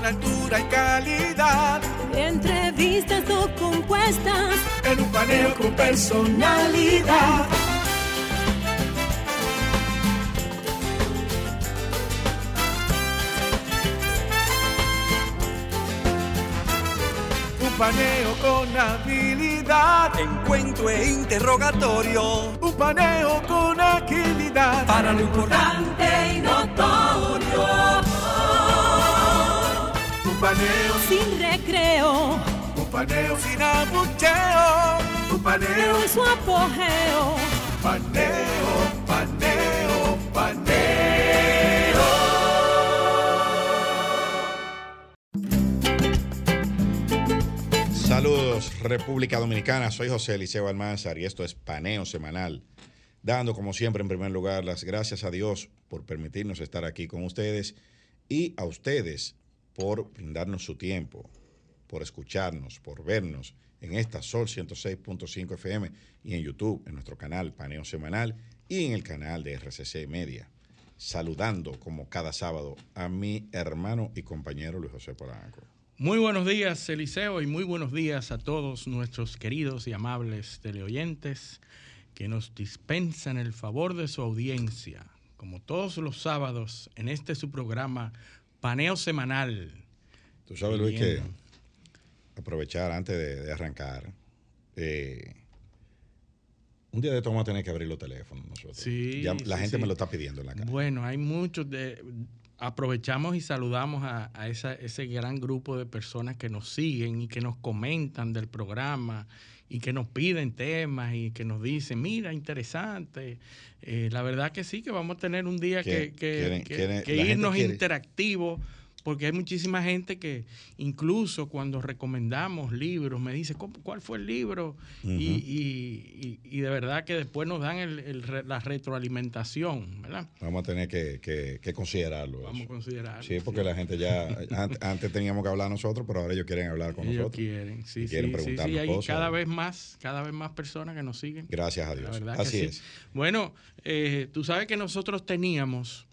con altura y calidad. Entrevistas o compuestas. En un paneo con personalidad. Un paneo con habilidad. Encuentro e interrogatorio. Un paneo con agilidad. Para lo importante y notorio. Un paneo Sin recreo. Un paneo sin abucheo. Un paneo En su apogeo. Paneo, paneo, paneo. Saludos República Dominicana, soy José Eliseo Almanzar y esto es Paneo Semanal, dando como siempre en primer lugar las gracias a Dios por permitirnos estar aquí con ustedes y a ustedes por brindarnos su tiempo, por escucharnos, por vernos en esta Sol 106.5 FM y en YouTube, en nuestro canal Paneo Semanal y en el canal de RCC Media. Saludando como cada sábado a mi hermano y compañero Luis José Polanco. Muy buenos días, Eliseo, y muy buenos días a todos nuestros queridos y amables teleoyentes que nos dispensan el favor de su audiencia, como todos los sábados, en este su programa Paneo Semanal. Tú sabes, Luis, que aprovechar antes de, de arrancar. eh, un día de esto vamos a tener que abrir los teléfonos nosotros. Sí, Ya la sí, gente sí. me lo está pidiendo en la cara. Bueno, hay muchos de... Aprovechamos y saludamos a, a esa- ese gran grupo de personas que nos siguen y que nos comentan del programa y que nos piden temas y que nos dicen, mira, interesante. Eh, la verdad que sí, que vamos a tener un día que, Que- que- quieren- que- quieren- que la gente irnos interactivos, porque hay muchísima gente que incluso cuando recomendamos libros me dice, "¿Cómo- ¿cuál fue el libro? y, y- y- y de verdad que después nos dan el- el la retroalimentación, ¿verdad? Vamos a tener que, que- que considerarlo. Vamos a eso. considerar. Sí, porque la gente ya. an- Antes teníamos que hablar nosotros, pero ahora ellos quieren hablar con Ellos nosotros. quieren, sí, Y sí, quieren sí, preguntarnos sí, hay cosas. cada vez más, cada vez más personas que nos siguen. Gracias a La Dios. que Así sí. es. Bueno, eh, tú sabes que nosotros teníamos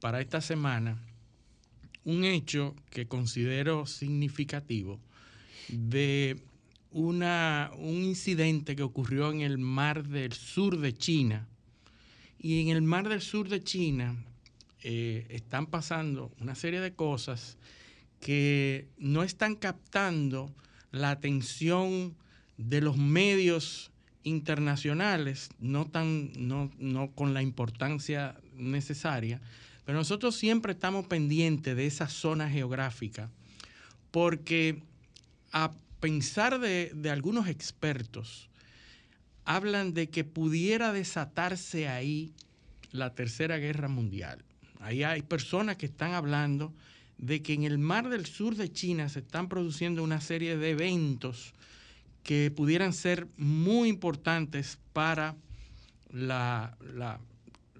para esta semana un hecho que considero significativo de una, un incidente que ocurrió en el mar del sur de China. Y en el mar del sur de China eh, están pasando una serie de cosas que no están captando la atención de los medios internacionales, no, tan, no, no con la importancia necesaria, pero nosotros siempre estamos pendientes de esa zona geográfica, porque a pensar de, algunos expertos, hablan de que pudiera desatarse ahí la Tercera Guerra Mundial. Ahí hay personas que están hablando de que en el mar del sur de China se están produciendo una serie de eventos que pudieran ser muy importantes para la, la-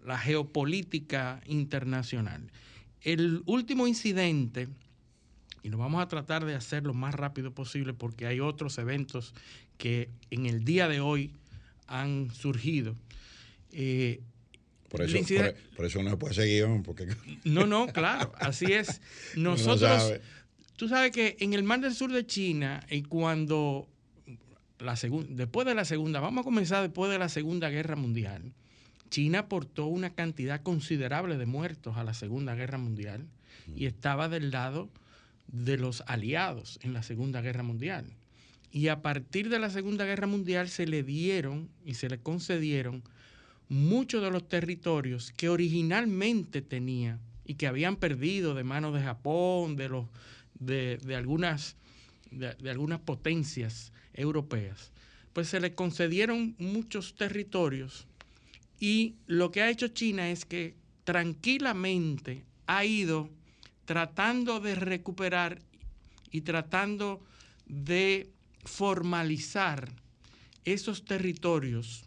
la geopolítica internacional. El último incidente, y lo vamos a tratar de hacer lo más rápido posible porque hay otros eventos que en el día de hoy han surgido. Eh, Por eso, inciden- por, por eso no se puede seguir, porque no, no, claro, así es. Nosotros, sabe. tú sabes que en el mar del sur de China, y cuando la segunda, después de la segunda, vamos a comenzar después de la Segunda Guerra Mundial, China aportó una cantidad considerable de muertos a la Segunda Guerra Mundial y estaba del lado de los aliados en la Segunda Guerra Mundial. Y a partir de la Segunda Guerra Mundial se le dieron y se le concedieron muchos de los territorios que originalmente tenía y que habían perdido de manos de Japón, de, los, de, de algunas, de, de algunas potencias europeas, pues se le concedieron muchos territorios y lo que ha hecho China es que tranquilamente ha ido tratando de recuperar y tratando de formalizar esos territorios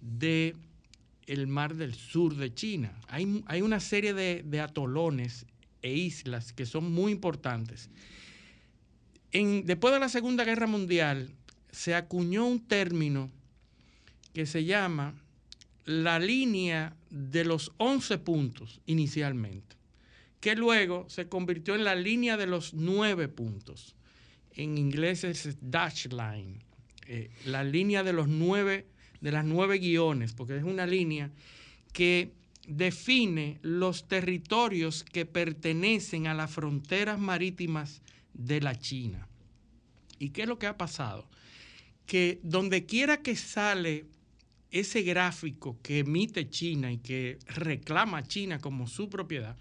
de el mar del sur de China. Hay, hay una serie de, atolones e islas que son muy importantes. Después de la Segunda Guerra Mundial se acuñó un término que se llama la línea de los 11 puntos inicialmente, que luego se convirtió en la línea de los nueve puntos. En inglés es dash line, eh, la línea de los nueve, de las nueve guiones, porque es una línea que define los territorios que pertenecen a las fronteras marítimas de la China. ¿Y qué es lo que ha pasado? Que donde quiera que sale ese gráfico que emite China y que reclama China como su propiedad,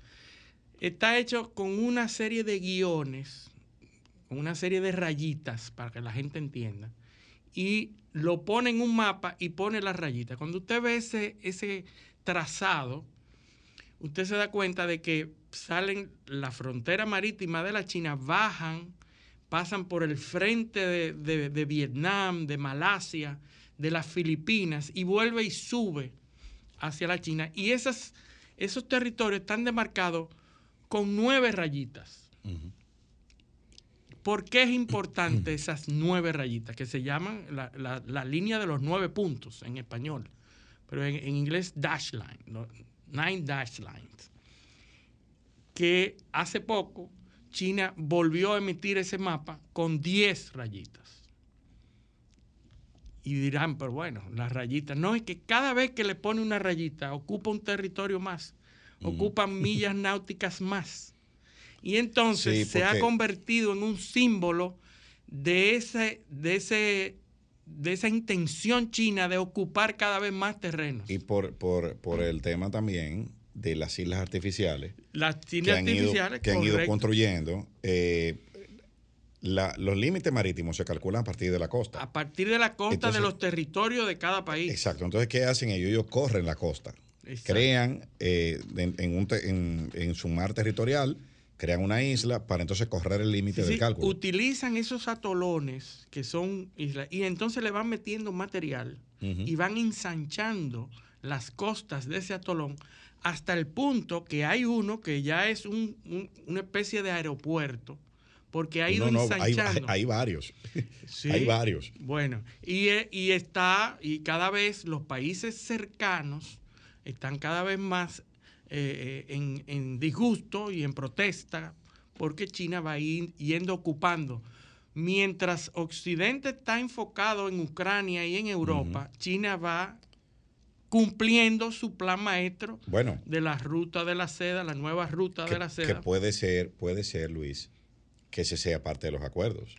está hecho con una serie de guiones, con una serie de rayitas para que la gente entienda, y lo pone en un mapa y pone las rayitas. Cuando usted ve ese, ese trazado, usted se da cuenta de que salen la frontera marítima de la China, bajan, pasan por el frente de, Vietnam, de Malasia, de las Filipinas y vuelve y sube hacia la China. Y esas, esos territorios están demarcados con nueve rayitas. ¿Por qué es importante esas nueve rayitas? Que se llaman la, línea de los nueve puntos en español, pero en, en inglés dash line, nine dash lines. Que hace poco China volvió a emitir ese mapa con 10 rayitas. Y dirán, pero bueno, las rayitas. No, es que cada vez que le pone una rayita, ocupa un territorio más, ocupan millas náuticas más. Y entonces se ha convertido en un símbolo de, ese, de, ese, de esa intención china de ocupar cada vez más terrenos. Y por, por, por el tema también de las islas artificiales. Las islas artificiales que han ido construyendo. Eh, los límites marítimos se calculan a partir de la costa. A partir de la costa de los territorios de cada país. Exacto. Entonces, ¿qué hacen ellos? Ellos corren la costa. Crean eh, en, su mar territorial, crean una isla para entonces correr el límite del cálculo. Utilizan esos atolones que son islas y entonces le van metiendo material y van ensanchando las costas de ese atolón hasta el punto que hay uno que ya es una especie de aeropuerto, porque ha ido ensanchando. Hay, varios. hay varios. Bueno, y, y, está, y cada vez los países cercanos están cada vez más eh, eh, en, en, disgusto y en protesta, porque China va ir, yendo ocupando. Mientras Occidente está enfocado en Ucrania y en Europa, China va cumpliendo su plan maestro bueno, de la ruta de la seda, la nueva ruta de la seda. Que puede ser, puede ser, Luis, que ese sea parte de los acuerdos.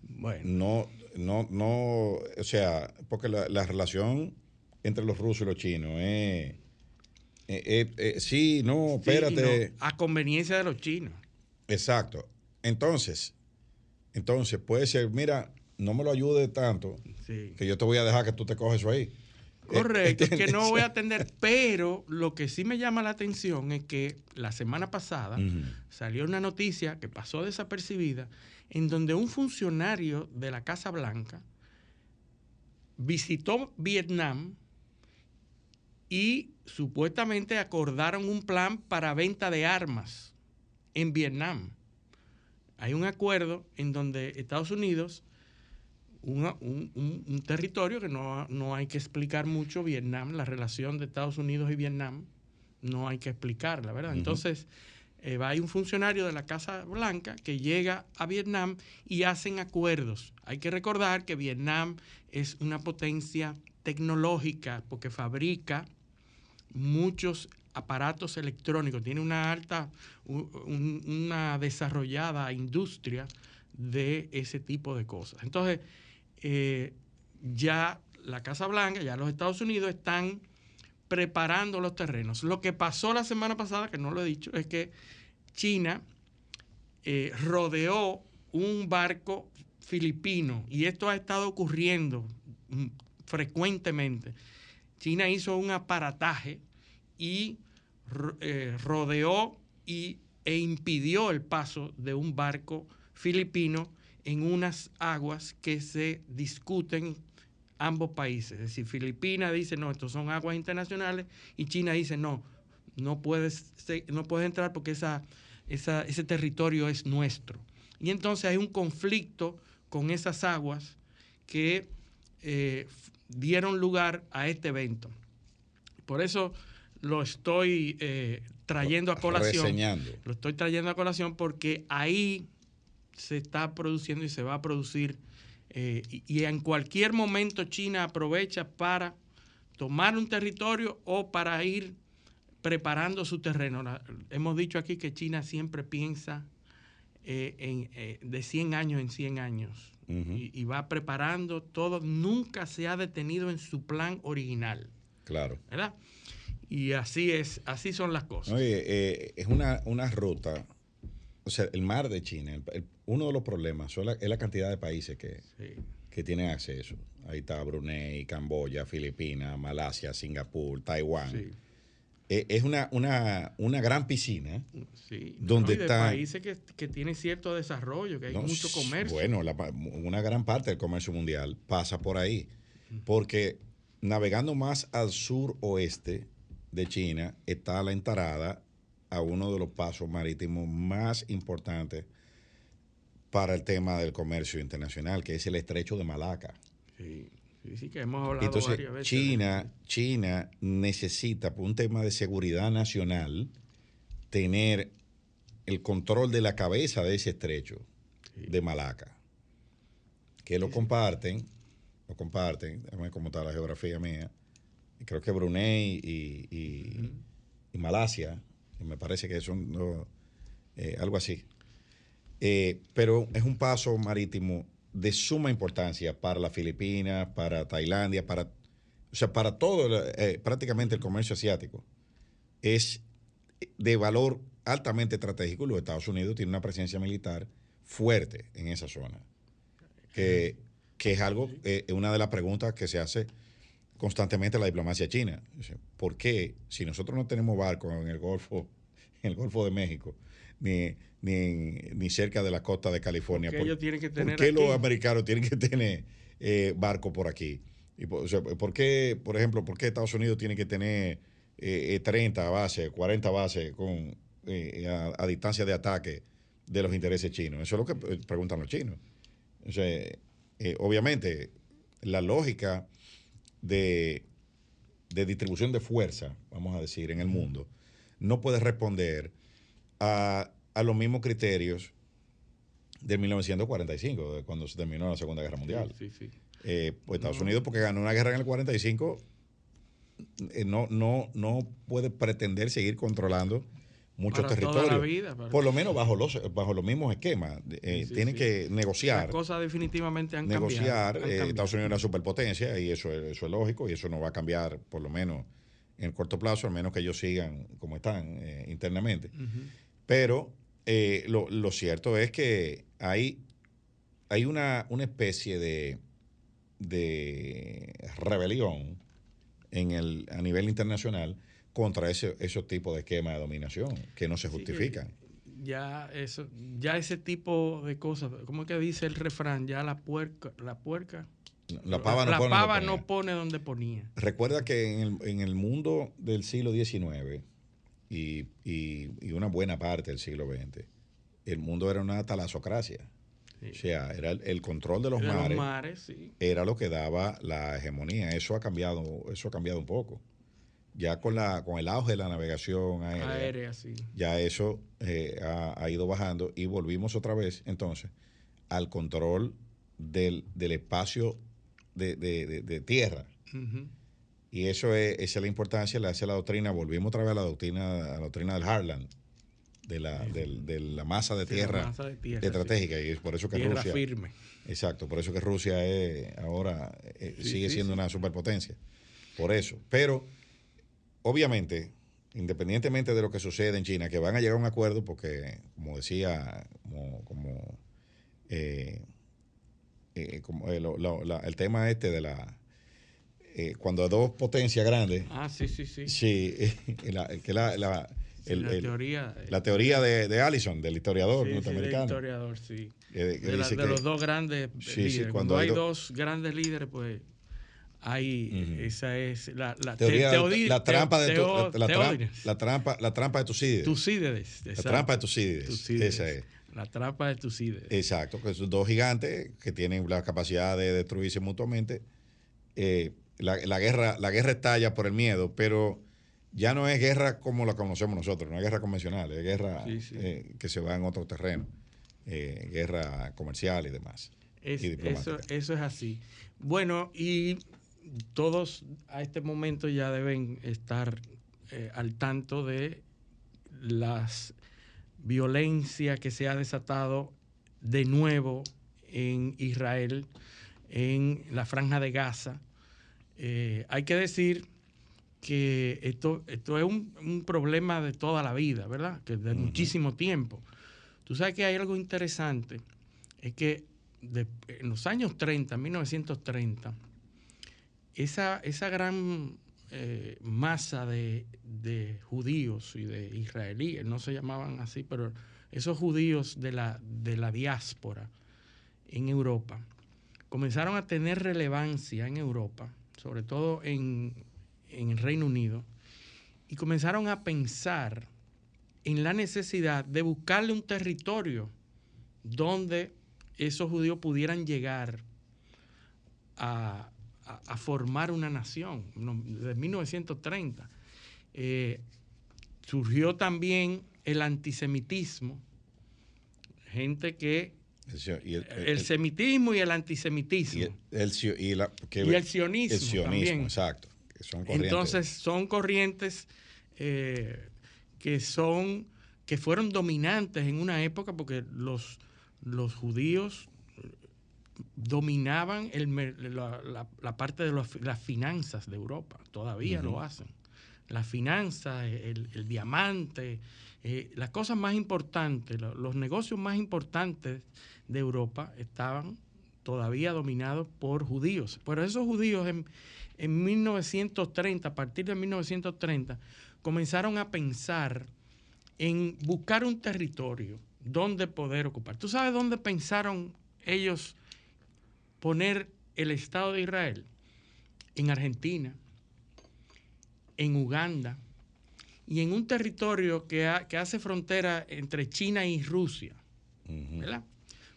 Bueno. No, no, no, o sea, porque la, relación entre los rusos y los chinos es... sí, no, espérate. a conveniencia de los chinos. Exacto. Entonces, entonces puede ser, mira, no me lo ayude tanto, que yo te voy a dejar que tú te coges eso ahí. Correcto, es que no voy a atender, pero lo que sí me llama la atención es que la semana pasada salió una noticia que pasó desapercibida en donde un funcionario de la Casa Blanca visitó Vietnam y supuestamente acordaron un plan para venta de armas en Vietnam. Hay un acuerdo en donde Estados Unidos un, territorio que no, hay que explicar mucho, Vietnam, la relación de Estados Unidos y Vietnam, no hay que explicarla, ¿verdad? Entonces, eh, va hay un funcionario de la Casa Blanca que llega a Vietnam y hacen acuerdos. Hay que recordar que Vietnam es una potencia tecnológica porque fabrica muchos aparatos electrónicos, tiene una alta, una desarrollada industria de ese tipo de cosas. Entonces, eh, ya la Casa Blanca, ya los Estados Unidos están preparando los terrenos. Lo que pasó la semana pasada, que no lo he dicho, es que China eh, rodeó un barco filipino y esto ha estado ocurriendo mm, frecuentemente. China hizo un aparataje y eh, rodeó y, e impidió el paso de un barco filipino en unas aguas que se discuten ambos países. Es decir, Filipinas dice, no, estos son aguas internacionales, y China dice, no, no puedes, no puedes entrar porque esa, ese territorio es nuestro. Y entonces hay un conflicto con esas aguas que eh, dieron lugar a este evento. Por eso lo estoy eh, trayendo a colación. Reseñando. Lo estoy trayendo a colación porque ahí se está produciendo y se va a producir. eh, y, y en cualquier momento China aprovecha para tomar un territorio o para ir preparando su terreno. La- hemos dicho aquí que China siempre piensa eh, en, eh, de 100 años en 100 años y va preparando todo. Nunca se ha detenido en su plan original, Claro. ¿verdad? Y así es, así son las cosas. Oye, eh, es una, una ruta, o sea, el mar de China, el- el- uno de los problemas son la- es la cantidad de países que, Sí. que tienen acceso. Ahí está Brunei, Camboya, Filipinas, Malasia, Singapur, Taiwán. Sí. Eh, es una, una, una gran piscina. Sí, Donde y de está- países que, que tienen cierto desarrollo, que hay No, mucho comercio. Bueno, la una gran parte del comercio mundial pasa por ahí. Porque navegando más al sur-oeste de China está la entrada a uno de los pasos marítimos más importantes para el tema del comercio internacional, que es el estrecho de Malaca. Sí, sí, sí, que hemos hablado Entonces, varias veces. China, China necesita, por un tema de seguridad nacional, tener el control de la cabeza de ese estrecho de Malaca. Que lo comparten, lo comparten, déjame cómo está la geografía mía. Creo que Brunei y, y- y Malasia, me parece que son no, eh, algo así. Eh, pero es un paso marítimo de suma importancia para las Filipinas, para Tailandia, para, o sea, para todo, eh, prácticamente el comercio asiático. Es de valor altamente estratégico. Los Estados Unidos tienen una presencia militar fuerte en esa zona. Que, que es algo, una de las preguntas que se hace constantemente la diplomacia china. ¿Por qué, si nosotros no tenemos barcos en el Golfo, en el Golfo de México, ni, ni, cerca de la costa de California, ¿Por qué ellos tienen que tener ¿por qué los americanos tienen que tener eh, barcos por aquí? Y por, o sea, ¿por qué, por ejemplo, por qué Estados Unidos tiene que tener eh, eh, 30 bases, 40 bases con, eh, a, a distancia de ataque de los intereses chinos? Eso es lo que eh, preguntan los chinos. O sea, eh, obviamente, la lógica de, de distribución de fuerza, vamos a decir, en el mundo, no puede responder a, a los mismos criterios de 1945, de cuando se terminó la Segunda Guerra Mundial. Sí, sí. Eh, pues Estados Unidos, porque ganó una guerra en el 45, eh, no, no, no puede pretender seguir controlando muchos Para toda territorios. la vida, para- Por lo menos bajo los, bajo los mismos esquemas. Eh, Sí, sí, tienen sí. que negociar Las cosas definitivamente han negociar. cambiado. han eh. Estados Unidos es una superpotencia y eso, es- eso es lógico y eso no va a cambiar, por lo menos en el corto plazo, al menos que ellos sigan como están eh, internamente. Pero eh, lo, lo cierto es que hay, hay una, una especie de, de rebelión en el, a nivel internacional contra ese, esos tipos de esquemas de dominación que no se justifican. Ya eso, ya ese tipo de cosas, ¿cómo es que dice el refrán? Ya la puerca, la puerca, La pava no la pone pava donde ponía. no pone donde ponía. Recuerda que en el, en el mundo del siglo XIX y, y- y una buena parte del siglo XX, el mundo era una talazocracia. Sí. O sea, era el, el control de los De mares, los mares, sí. era lo que daba la hegemonía. Eso ha cambiado, eso ha cambiado un poco. Ya con la, con el auge de la navegación aérea, Aérea, sí. ya eso eh, ha, ha ido bajando y volvimos otra vez entonces al control del, del espacio de, de- de- de tierra. Y eso es, esa es la importancia, le hace la doctrina, volvimos otra vez a la doctrina, a la doctrina del Harland, de la, del- de la masa de la tierra, masa de tierra, sí. estratégica, y es por eso que Tierra Rusia, firme. exacto, por eso que Rusia es ahora eh, sigue siendo una superpotencia, por eso. Pero, obviamente, independientemente de lo que sucede en China, que van a llegar a un acuerdo, porque, como decía, como, como, eh, eh, como, eh, lo- lo- la- el tema este de la eh, cuando dos potencias grandes, Ah, sí, sí, sí. sí, la, que la, la, Sí, la el- teoría. la teoría de, de Allison, del historiador sí, sí, del norteamericano, historiador, sí. que- que de, la- dice de que- los dos grandes Sí, sí, líderes. cuando Cuando, hay hay do- dos grandes líderes, pues Ujú. esa es la, la te- la trampa de tu- la, trampa, la trampa de Tucídides, Tucídides. la trampa de Tucídides, Tucídides. esa es. La trampa de Tucídides. Exacto, que son dos gigantes que tienen la capacidad de destruirse mutuamente. Eh, la, la guerra, la guerra estalla por el miedo, pero ya no es guerra como la conocemos nosotros, no es guerra convencional, es guerra Sí, sí. eh, que se va en otro terreno, eh, guerra comercial y demás. Es- y eso, eso es así. Bueno, y todos a este momento ya deben estar eh, al tanto de las violencia que se ha desatado de nuevo en Israel, en la franja de Gaza. Eh, hay que decir que esto, esto es un, un problema de toda la vida, ¿verdad? Que de muchísimo tiempo. Tú sabes que hay algo interesante, es que de- en los años 30, 1930, esa, esa gran eh, masa de, de judíos y de israelíes, no se llamaban así, pero esos judíos de la, de la diáspora en Europa comenzaron a tener relevancia en Europa, sobre todo en, en el Reino Unido, y comenzaron a pensar en la necesidad de buscarle un territorio donde esos judíos pudieran llegar a, a- a formar una nación, desde 1930. Eh, surgió también el antisemitismo, gente que... El, sio- y el, El, semitismo y el antisemitismo. y el- y la- que- Y el sionismo El sionismo, también. exacto. son. Entonces son corrientes eh, que son que fueron dominantes en una época porque los, los judíos dominaban el la, la- la parte de los- las finanzas de Europa, todavía lo hacen. Las finanzas, el, el diamante, eh, las cosas más importantes, lo- los negocios más importantes de Europa estaban todavía dominados por judíos. Pero esos judíos en, en 1930, a partir de 1930, comenzaron a pensar en buscar un territorio donde poder ocupar. ¿Tú sabes dónde pensaron ellos poner el Estado de Israel? En Argentina, en Uganda y en un territorio que, ha- que hace frontera entre China y Rusia. ¿verdad?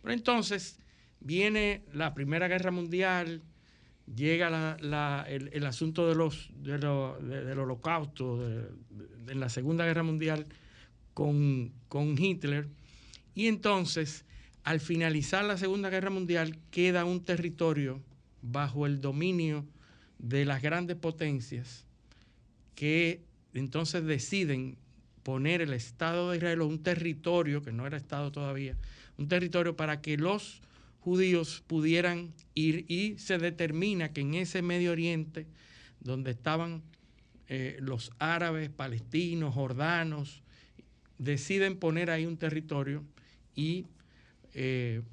Pero entonces viene la Primera Guerra Mundial, llega la- la- el, el asunto de los, de lo- de- del holocausto, en la Segunda Guerra Mundial con, con Hitler, y entonces al finalizar la Segunda Guerra Mundial queda un territorio bajo el dominio de las grandes potencias que entonces deciden poner el Estado de Israel o un territorio, que no era Estado todavía, un territorio para que los judíos pudieran ir y se determina que en ese Medio Oriente, donde estaban eh, los árabes, palestinos, jordanos, deciden poner ahí un territorio y eh,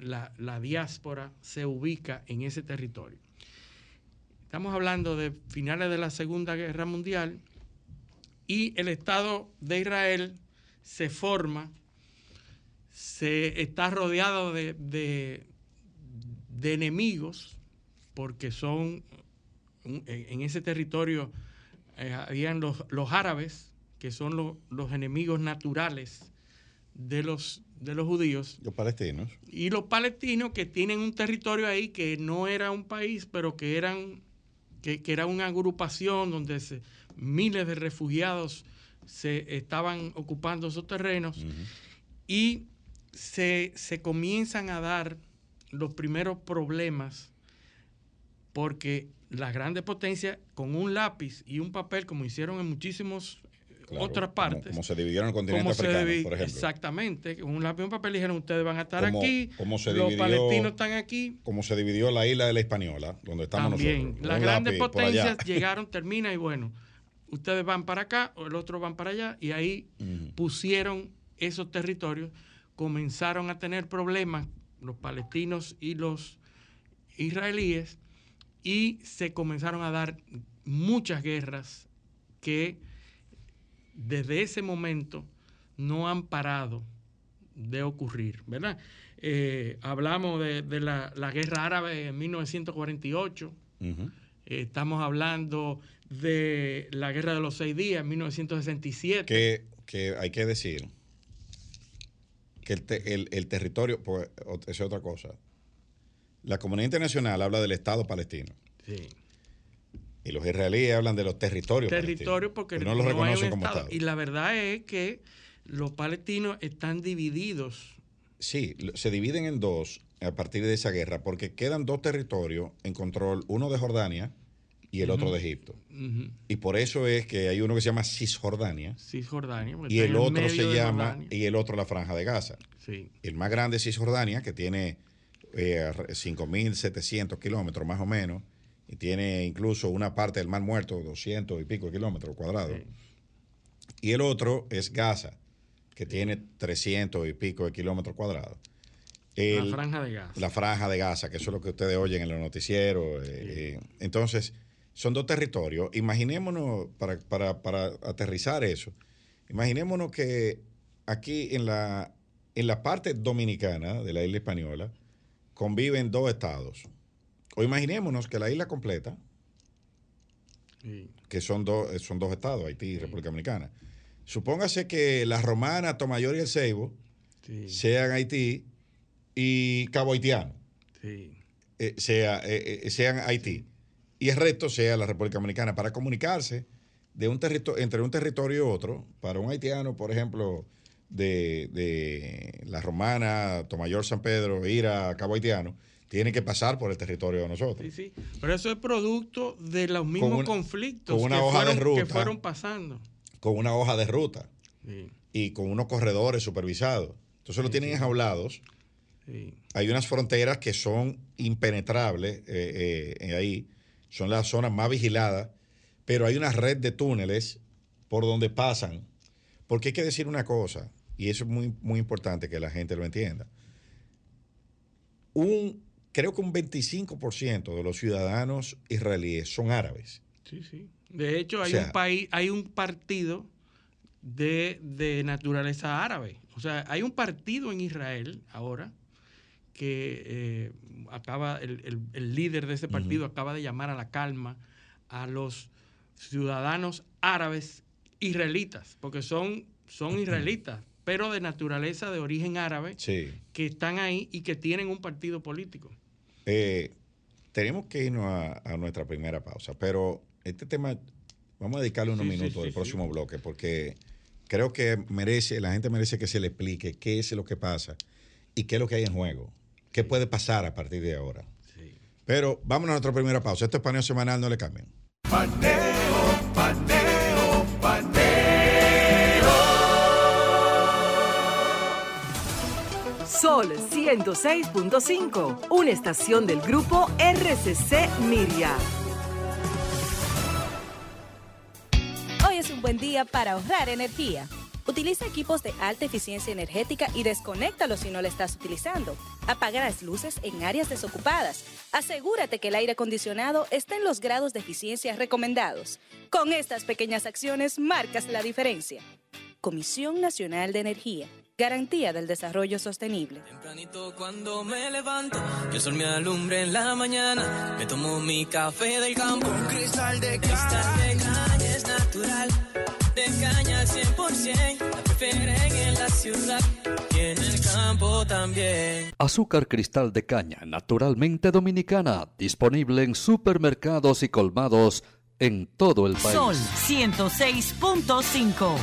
la, la diáspora se ubica en ese territorio. Estamos hablando de finales de la Segunda Guerra Mundial y el Estado de Israel se forma, se está rodeado de, de- enemigos, porque son, en ese territorio eh, habían los, los árabes, que son los enemigos naturales de los, de los judíos, Los palestinos. y los palestinos que tienen un territorio ahí que no era un país, pero que eran que, que era una agrupación donde se- miles de refugiados se estaban ocupando esos terrenos. Y se, se comienzan a dar los primeros problemas porque las grandes potencias con un lápiz y un papel como hicieron en muchísimas Claro, otras partes Como, se dividieron el continente africano, divi- por ejemplo. Exactamente, un lápiz y un papel dijeron, ustedes van a estar Como- aquí, como se los dividió- palestinos están aquí. Como se dividió la isla de la Española, donde estamos También, nosotros. las grandes lápiz potencias llegaron, termina y bueno, ustedes van para acá o el otro van para allá y ahí pusieron esos territorios, comenzaron a tener problemas los palestinos y los israelíes y se comenzaron a dar muchas guerras que desde ese momento no han parado de ocurrir, ¿verdad? Eh, hablamos de, de la, la guerra árabe en 1948, Ujú. eh, estamos hablando de la guerra de los seis días en 1967. que, que hay que decir que el, te- el- el territorio, pues, es otra cosa. La comunidad internacional habla del Estado palestino. Sí. Y los israelíes hablan de los territorios. Territorios porque no los reconocen como Estado. Y la verdad es que los palestinos están divididos. Sí, se dividen en dos a partir de esa guerra, porque quedan dos territorios en control, uno de Jordania y el otro de Egipto. Y por eso es que hay uno que se llama Cisjordania. Cisjordania. Y el otro se llama, y el otro la Franja de Gaza. Sí. El más grande es Cisjordania, que tiene eh, 5.700 kilómetros más o menos, y tiene incluso una parte del Mar Muerto, 200 y pico kilómetros cuadrados. Y el otro es Gaza, que tiene 300 y pico de kilómetros cuadrados. la franja de Gaza. La franja de Gaza, que eso es lo que ustedes oyen en los noticieros. Eh, eh, entonces, son dos territorios. Imaginémonos, para, para, para, aterrizar eso, imaginémonos que aquí en la, en la parte dominicana de la isla española conviven dos estados. O imaginémonos que la isla completa, que son, dos son dos estados, Haití y República Dominicana. Supóngase que la Romana, Tomayor y el Ceibo sean Haití y Cabo Haitiano eh, sea, eh, eh, sean Haití y el resto sea la República Dominicana para comunicarse de un entre un territorio y otro. Para un haitiano, por ejemplo, de, la Romana, Tomayor, San Pedro, ir a Cabo Haitiano, tiene que pasar por el territorio de nosotros. Sí, sí. Pero eso es producto de los mismos conflictos que, fueron, que, fueron, pasando. Con una hoja de ruta. Y con unos corredores supervisados. Entonces lo tienen enjaulados. Hay unas fronteras que son impenetrables eh, eh, ahí. Son las zonas más vigiladas. Pero hay una red de túneles por donde pasan. Porque hay que decir una cosa, y eso es muy, muy importante que la gente lo entienda. Un creo que un 25% de los ciudadanos israelíes son árabes. Sí, sí. De hecho, hay un país, hay un partido de, naturaleza árabe. O sea, hay un partido en Israel ahora que eh, acaba, el, líder de ese partido acaba de llamar a la calma a los ciudadanos árabes israelitas, porque son, son israelitas, pero de naturaleza de origen árabe, que están ahí y que tienen un partido político. Eh, tenemos que irnos a, nuestra primera pausa, pero este tema vamos a dedicarle unos minutos al próximo bloque porque creo que merece, la gente merece que se le explique qué es lo que pasa y qué es lo que hay en juego, qué puede pasar a partir de ahora. Pero vámonos a nuestra primera pausa. Esto es paneo semanal, no le cambien. Paneo, paneo, Sol 106.5, una estación del grupo RCC Miria. Hoy es un buen día para ahorrar energía. Utiliza equipos de alta eficiencia energética y desconéctalos si no lo estás utilizando. Apaga las luces en áreas desocupadas. Asegúrate que el aire acondicionado esté en los grados de eficiencia recomendados. Con estas pequeñas acciones marcas la diferencia. Comisión Nacional de Energía garantía del desarrollo sostenible. Tempranito cuando me levanto, que el sol me alumbre en la mañana, me tomo mi café del campo. Un cristal de caña. es natural, de caña al 100%, la prefieren en la ciudad y en el campo también. Azúcar cristal de caña, naturalmente dominicana, disponible en supermercados y colmados en todo el país. Sol 106.5,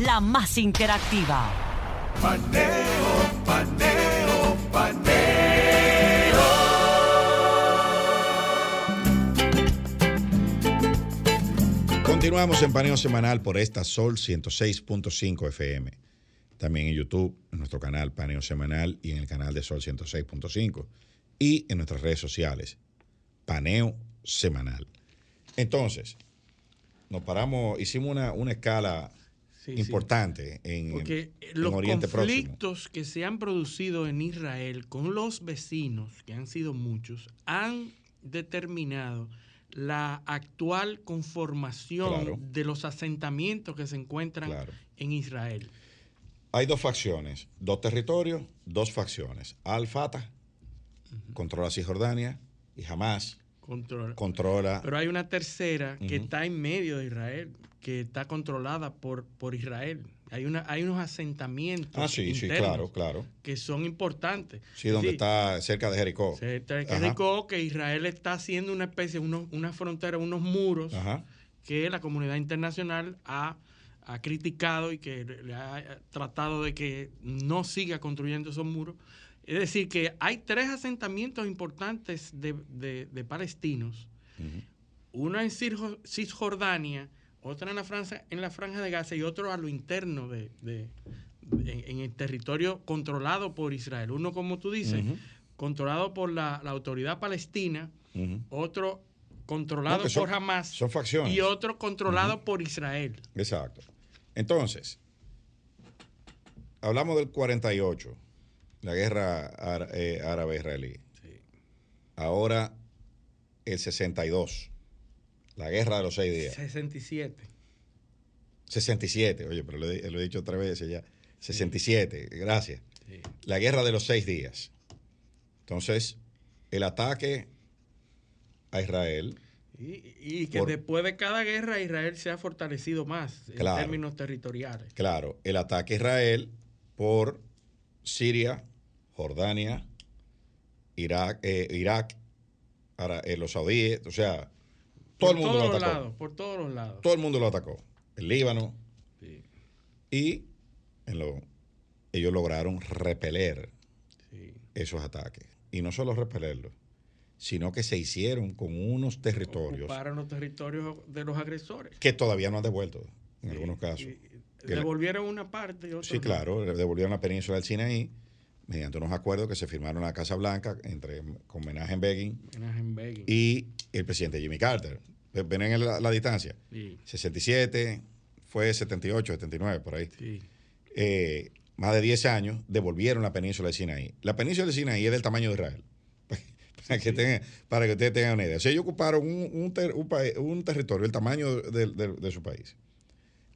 la más interactiva Paneo, paneo, paneo. Continuamos en paneo semanal por esta Sol 106.5 FM. También en YouTube, en nuestro canal Paneo Semanal y en el canal de Sol 106.5. Y en nuestras redes sociales, Paneo Semanal. Entonces, nos paramos, hicimos una, una escala importante en, Porque los conflictos que se han producido en Israel con los vecinos, que han sido muchos, han determinado la actual conformación de los asentamientos que se encuentran en Israel. Hay dos facciones, dos territorios, dos facciones. Al-Fatah controla Cisjordania y Hamas controla. controla. Pero hay una tercera que está en medio de Israel, que está controlada por, por Israel. Hay, una, hay unos asentamientos. Ah, sí, sí, claro, claro. Que son importantes. Sí, donde está cerca de Jericó. Cerca de Jericó, que Israel está haciendo una especie, unos, una frontera, unos muros que la comunidad internacional ha, criticado y que le ha tratado de que no siga construyendo esos muros. Es decir, que hay tres asentamientos importantes de, palestinos. Uno en Cisjordania, otra en la, franja, en la franja de Gaza y otro a lo interno de, en, el territorio controlado por Israel. Uno, como tú dices, controlado por la, autoridad palestina, otro controlado por Hamas son facciones. y otro controlado por Israel. Exacto. Entonces, hablamos del 48, la guerra eh, árabe-israelí. Ahora el 62 la guerra de los seis días. 67. 67, oye, pero lo he, dicho otra vez ya. 67, gracias. La guerra de los seis días. Entonces, el ataque a Israel. Y, que después de cada guerra Israel se ha fortalecido más en términos territoriales. Claro, el ataque a Israel por Siria, Jordania, Irak, eh, Irak eh, los saudíes, o sea, todo el mundo lo atacó. por todos los lados. Todo el mundo lo atacó. El Líbano. Y en lo, ellos lograron repeler esos ataques. Y no solo repelerlos, sino que se hicieron con unos territorios. Para los territorios de los agresores. Que todavía no han devuelto, en algunos casos. devolvieron una parte. Y sí, claro, devolvieron la península del Sinaí mediante unos acuerdos que se firmaron en la Casa Blanca entre, con Menachem Begin, Begin. y el presidente Jimmy Carter. Ven en la, distancia. 67, fue 78, 79, por ahí. Eh, más de 10 años devolvieron la península de Sinaí. La península de Sinaí es del tamaño de Israel. para, que para que ustedes tengan una idea. O sea, ellos ocuparon un, un, territorio del tamaño de, su país,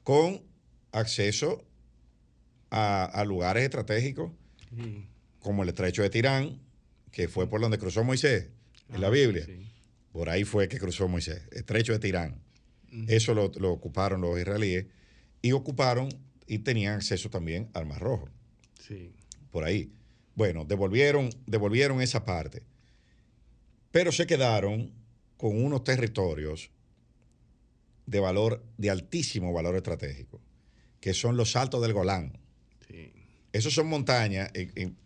con acceso a, lugares estratégicos como el estrecho de Tirán, que fue por donde cruzó Moisés en la Biblia. Por ahí fue que cruzó Moisés, estrecho de Tirán. Eso lo, ocuparon los israelíes y ocuparon y tenían acceso también al Mar Rojo. Sí. Por ahí. Bueno, devolvieron, devolvieron esa parte. Pero se quedaron con unos territorios de valor, de altísimo valor estratégico, que son los Altos del Golán. Sí. Esos son montañas.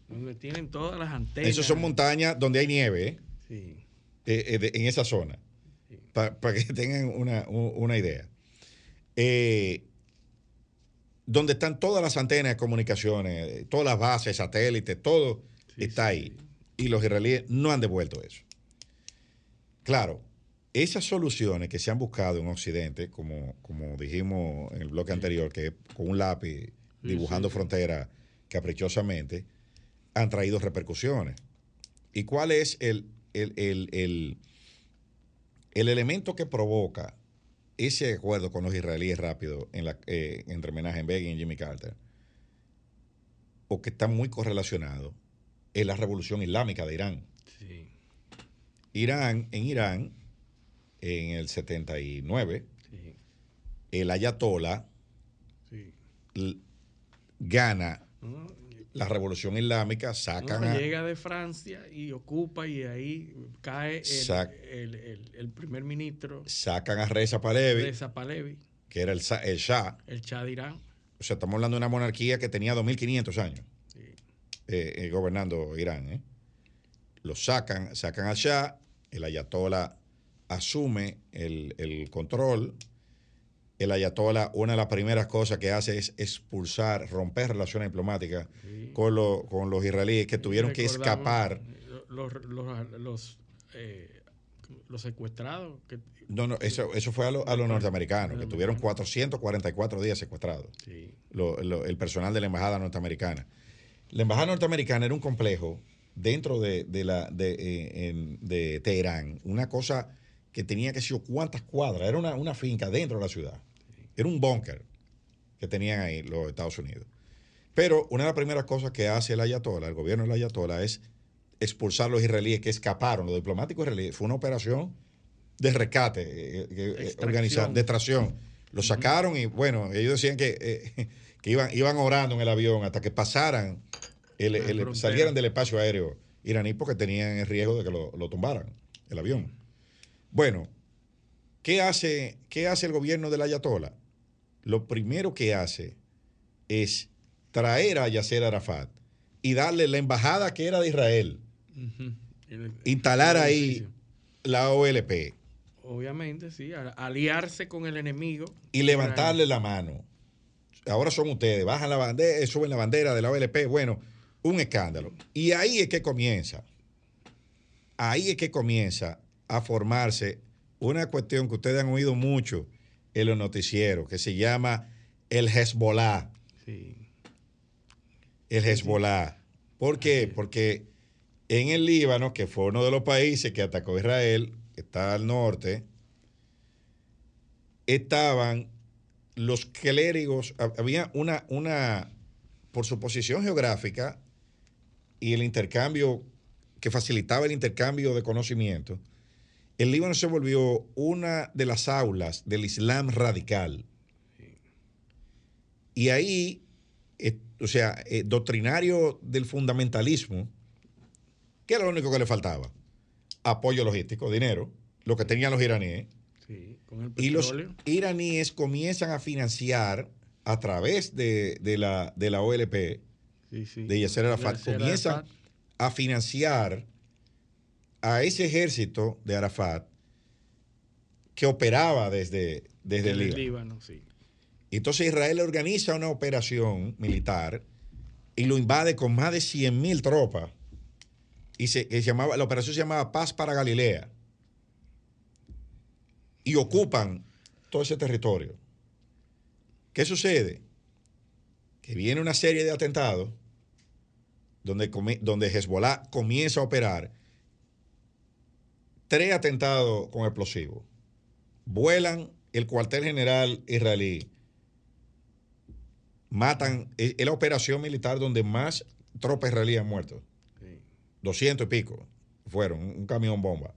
donde tienen todas las antenas. Esos son montañas donde hay nieve. ¿eh? Sí. Eh, eh, en esa zona, para que tengan una, idea. Eh, donde están todas las antenas de comunicaciones, todas las bases, satélites, todo está ahí. Y los israelíes no han devuelto eso. Claro, esas soluciones que se han buscado en Occidente, como, como dijimos en el bloque anterior, que con un lápiz dibujando fronteras caprichosamente, han traído repercusiones. ¿Y cuál es el, el, elemento que provoca ese acuerdo con los israelíes rápido en la, eh, entre en Begin y Jimmy Carter, o que está muy correlacionado, es la revolución islámica de Irán. Irán, en Irán, en el 79, el ayatollah gana la revolución islámica, sacan Llega de Francia y ocupa y ahí cae el, primer ministro. Sacan a Reza Pahlavi. Reza Pahlavi. Que era el, el Shah. El Shah de Irán. O sea, estamos hablando de una monarquía que tenía 2.500 años eh, eh, gobernando Irán. ¿eh? Lo sacan, sacan al Shah, el ayatollah asume el, el control el ayatollah, una de las primeras cosas que hace es expulsar, romper relaciones diplomáticas con, con los israelíes que tuvieron que escapar. Los, los, eh, secuestrados. no, no, eso, eso fue a, los norteamericanos, que tuvieron 444 días secuestrados. el personal de la embajada norteamericana. La embajada norteamericana era un complejo dentro de, la, de, eh, de Teherán, una cosa que tenía que ser cuántas cuadras, era una, una finca dentro de la ciudad. Era un búnker que tenían ahí los Estados Unidos. Pero una de las primeras cosas que hace el Ayatollah, el gobierno del Ayatollah, es expulsar a los israelíes que escaparon, los diplomáticos israelíes. Fue una operación de rescate, eh, eh, eh, organizada, de extracción. Los sacaron y, bueno, ellos decían que, que iban, iban orando en el avión hasta que pasaran, el- el- salieran del espacio aéreo iraní porque tenían el riesgo de que lo, lo tumbaran, el avión. Bueno, ¿qué hace, ¿qué hace el gobierno del Ayatollah? Lo primero que hace es traer a Yasser Arafat y darle la embajada que era de Israel. El- instalar el ahí la OLP Obviamente, sí. Aliarse con el enemigo. y levantarle la mano. Ahora son ustedes, bajan la bandera, suben la bandera de la OLP. Bueno, un escándalo. Y ahí es que comienza. Ahí es que comienza a formarse una cuestión que ustedes han oído mucho en los noticieros, que se llama el Hezbollah. Sí. El Hezbollah. ¿Por qué? Porque en el Líbano, que fue uno de los países que atacó a Israel, que está al norte, estaban los clérigos, hab- había una, una, por su posición geográfica y el intercambio que facilitaba el intercambio de conocimiento, el Líbano se volvió una de las aulas del Islam radical. Y ahí, eh, o sea, eh, doctrinario del fundamentalismo, ¿qué era lo único que le faltaba? Apoyo logístico, dinero, lo que tenían los iraníes. Sí, con el Y los iraníes comienzan a financiar a través de, de la, de la OLP, Sí, sí. de Yasser Arafat, comienzan a financiar a ese ejército de Arafat que operaba desde, desde el Líbano. Líbano, sí. Y Entonces Israel organiza una operación militar y lo invade con más de 100 mil tropas. Y se, llamaba, la operación se llamaba Paz para Galilea. Y ocupan todo ese territorio. ¿Qué sucede? Que viene una serie de atentados donde, donde Hezbollah comienza a operar. Tres atentados con explosivos. Vuelan el cuartel general israelí matan, es, la operación militar donde más tropas israelíes han muerto. Sí. 200 y pico fueron, un, camión bomba.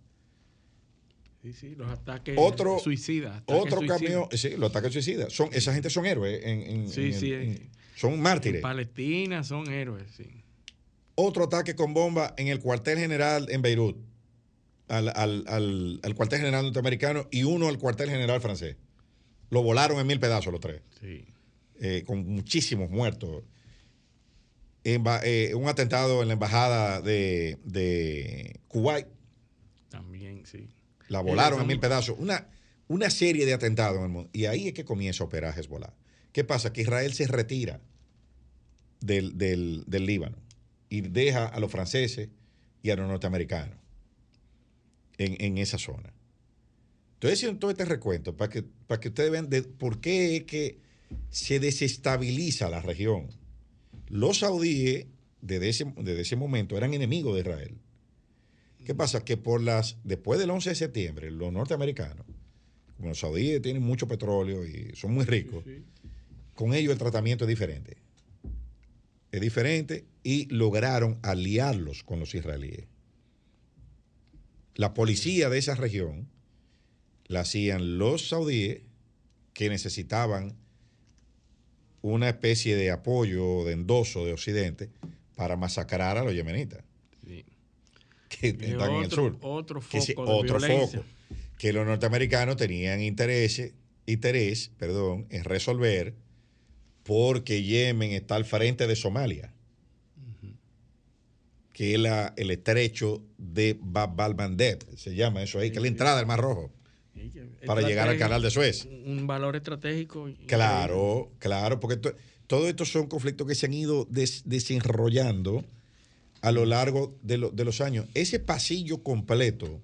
Sí, sí, los ataques Otro- suicidas. ataques Otro camión, sí, los ataques suicidas. Son, esa gente son héroes. En, en- Sí, en- sí, en- son mártires. En Palestina son héroes, sí. Otro ataque con bomba en el cuartel general en Beirut. Al, al- al- al cuartel general norteamericano y uno al cuartel general francés. Lo volaron en mil pedazos los tres. Sí. eh, con muchísimos muertos. Eh, un atentado en la embajada de, de Kuwait, También, sí. la volaron Eh, en mil pedazos. Una, una serie de atentados en el mundo. Y ahí es que comienza a operar Hezbollah. ¿Qué pasa? Que Israel se retira del, del- del Líbano y deja a los franceses y a los norteamericanos en, en esa zona. Entonces, haciendo todo este recuento para que, para que ustedes vean de por qué es que se desestabiliza la región. Los saudíes, desde ese, desde ese momento, eran enemigos de Israel. ¿Qué pasa? Que por las, después del 11 de septiembre, los norteamericanos, como los saudíes tienen mucho petróleo y son muy ricos, con ellos el tratamiento es diferente. Es diferente y lograron aliarlos con los israelíes. La policía de esa región la hacían los saudíes que necesitaban una especie de apoyo, de endoso de Occidente para masacrar a los yemenitas sí. que están en el sur. otro Que sí, foco de otro violencia. foco. Que los norteamericanos tenían interés, interés perdón, en resolver porque Yemen está al frente de Somalia, que es la- el estrecho de Bab al-Mandeb, se llama eso ahí, que es la entrada del Mar Rojo, para llegar al canal de Suez. Un valor estratégico. Claro, claro, porque to- todo estos son conflictos que se han ido des- desenrollando a lo largo de, lo- de los años. Ese pasillo completo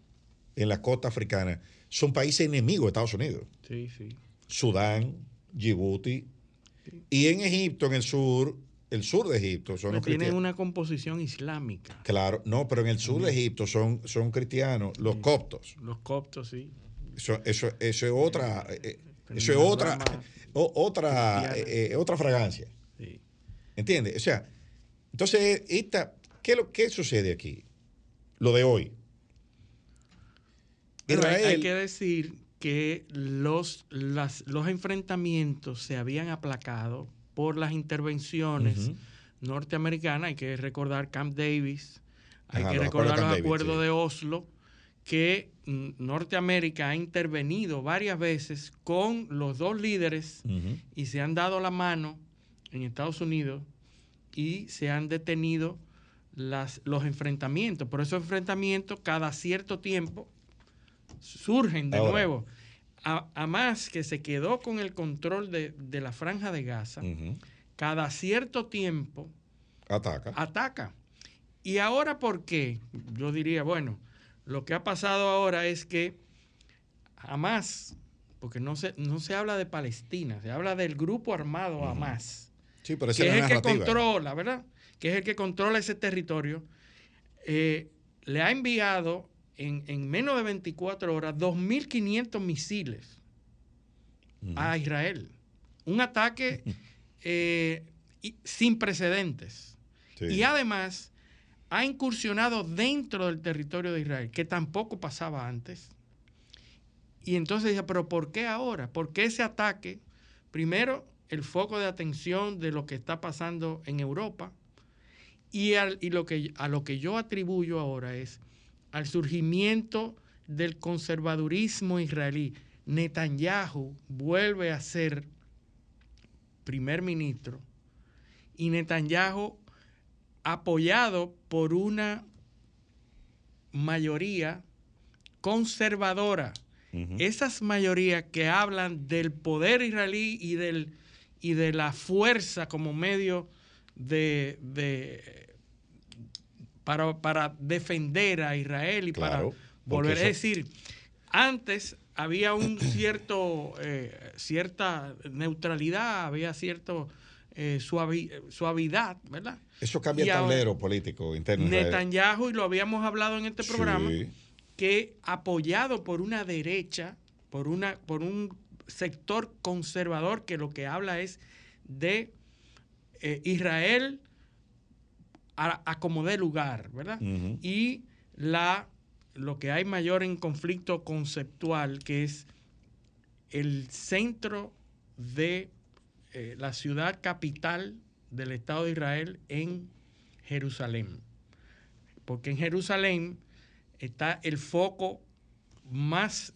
en la costa africana son países enemigos de Estados Unidos. Sí, sí. Sudán, Djibouti. Y en Egipto, en el sur, el sur de Egipto son tienen una composición islámica. Claro, no, pero en el sur de Egipto son, son cristianos, los coptos. Los coptos, sí. Eso, eso, eso es otra, eh, eh, eso es otra, o- otra, eh, eh, otra fragancia. Sí. ¿Entiendes? O sea, entonces, esta, ¿qué, lo, ¿qué sucede aquí? Lo de hoy. Hay- hay, que decir que los, las- los enfrentamientos se habían aplacado por las intervenciones norteamericanas. Hay que recordar Camp Davis, hay que recordar los acuerdos de Oslo, que Norteamérica ha intervenido varias veces con los dos líderes y se han dado la mano en Estados Unidos y se han detenido las, los enfrentamientos. Por esos enfrentamientos, cada cierto tiempo, surgen de nuevo. A, más que se quedó con el control de, la franja de Gaza, cada cierto tiempo ataca. ataca. Y ahora, ¿por qué? Yo diría, bueno, lo que ha pasado ahora es que Hamas, porque no se, no se habla de Palestina, se habla del grupo armado Hamas, sí, que es, el que controla, ¿verdad? Que es el que controla ese territorio, eh, le ha enviado en, menos de 24 horas 2.500 misiles a Israel. Un ataque eh, sin precedentes. Y además ha incursionado dentro del territorio de Israel, que tampoco pasaba antes. Y entonces dije, pero ¿por qué ahora? ¿Por qué ese ataque? Primero, el foco de atención de lo que está pasando en Europa y, y lo que, a lo que yo atribuyo ahora es al surgimiento del conservadurismo israelí. Netanyahu vuelve a ser primer ministro y Netanyahu apoyado por una mayoría conservadora. Esas mayorías que hablan del poder israelí y, del, y de la fuerza como medio de, para, defender a Israel y para volver. a decir, antes había un cierto eh, cierta neutralidad, había cierto eh, suavidad, ¿verdad? Eso cambia el tablero político interno. Netanyahu, y lo habíamos hablado en este programa, que apoyado por una derecha, por, una, por un sector conservador que lo que habla es de eh, Israel a, como de lugar, ¿verdad? Y la, lo que hay mayor en conflicto conceptual, que es el centro de eh, la ciudad capital del Estado de Israel en Jerusalén. Porque en Jerusalén está el foco más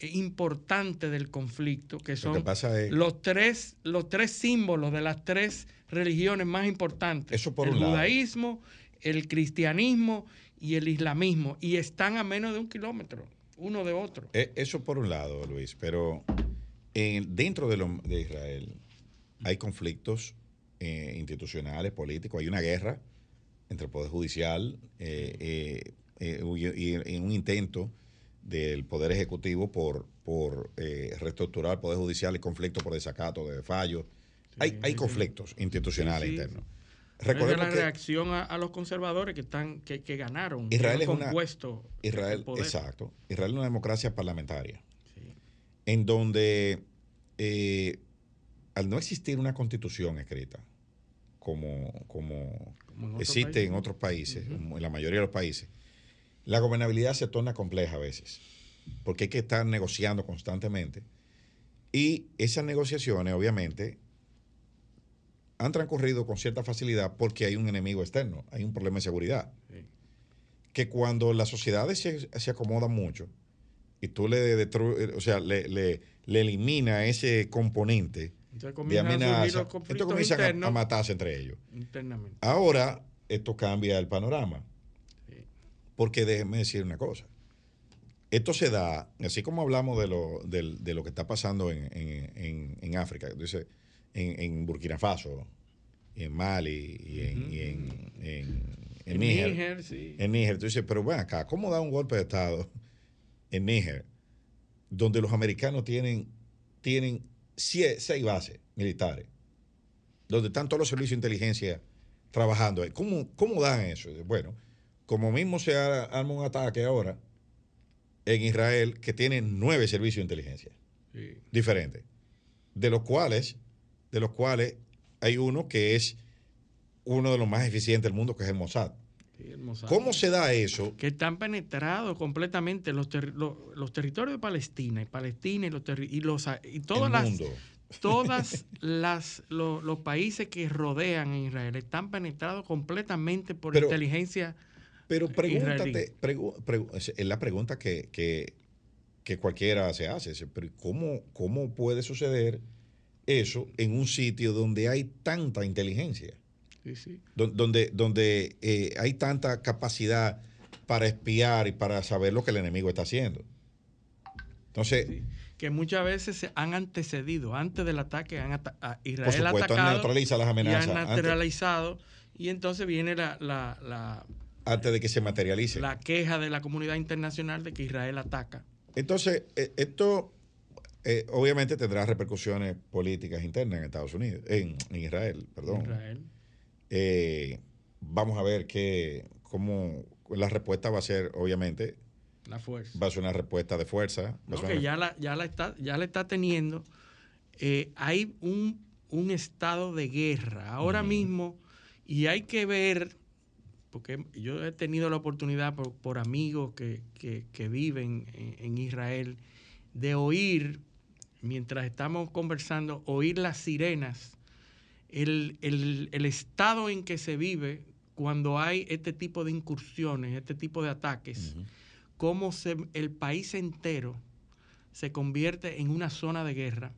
importante del conflicto, que son los, tres, los tres símbolos de las tres religiones más importantes. Eso por el judaísmo, el cristianismo y el islamismo. Y están a menos de un kilómetro, uno de otro. Eh, eso por un lado, Luis, pero dentro de, Israel hay conflictos eh, institucionales, políticos, hay una guerra entre el Poder Judicial eh, eh, y, un intento del Poder Ejecutivo por, por reestructurar el Poder Judicial y conflictos por desacato de fallos. hay, hay conflictos institucionales internos. Recordemos la reacción a, los conservadores que están que, ganaron Israel es compuesto Israel exacto. Israel es una democracia parlamentaria en donde eh, al no existir una constitución escrita, como, como, existe en otros países, en la mayoría de los países, la gobernabilidad se torna compleja a veces, porque hay que estar negociando constantemente. Y esas negociaciones, obviamente, han transcurrido con cierta facilidad porque hay un enemigo externo, hay un problema de seguridad. Que cuando las sociedades se, se acomodan mucho, y tú le destruyes, o sea, le, le, le, elimina ese componente de amenaza, entonces comienzan a, matarse entre ellos. Internamente. Ahora, esto cambia el panorama. Porque déjenme decir una cosa. Esto se da, así como hablamos de lo, de, de lo que está pasando en, en, en, África, dice, en, Burkina Faso, en Mali y en, y en, en, Níger. En Níger, tú dices, pero bueno, acá, ¿cómo da un golpe de Estado? en Níger, donde los americanos tienen, tienen seis bases militares, donde están todos los servicios de inteligencia trabajando. ¿Cómo, cómo dan eso? Bueno, como mismo se arma un ataque ahora en Israel que tiene nueve servicios de inteligencia diferentes, de los cuales, de los cuales hay uno que es uno de los más eficientes del mundo, que es el Mossad. ¿Cómo se da eso? Que están penetrados completamente los, los, territorios de Palestina y Palestina y, los y, los, y todas las, todas las los países que rodean a Israel están penetrados completamente por inteligencia pero pregúntate es la pregunta que, que, cualquiera se hace ¿cómo, cómo puede suceder eso en un sitio donde hay tanta inteligencia sí, sí. donde donde eh, hay tanta capacidad para espiar y para saber lo que el enemigo está haciendo entonces que muchas veces se han antecedido antes del ataque, han Israel Por supuesto, atacado neutraliza las amenazas. Y han neutralizado y entonces viene la, la, antes de que se materialice la queja de la comunidad internacional de que Israel ataca. Entonces eh, esto eh, obviamente tendrá repercusiones políticas internas en Estados Unidos, en, Israel, perdón. Israel. Eh, vamos a ver qué, cómo la respuesta va a ser, obviamente, la fuerza. Va a ser una respuesta de fuerza. No, que ya la, ya la está, ya la está teniendo. Eh, hay un, estado de guerra ahora mismo y hay que ver, porque yo he tenido la oportunidad por, amigos que, viven en, Israel, de oír, mientras estamos conversando, oír las sirenas, el, estado en que se vive cuando hay este tipo de incursiones, este tipo de ataques cómo el país entero se convierte en una zona de guerra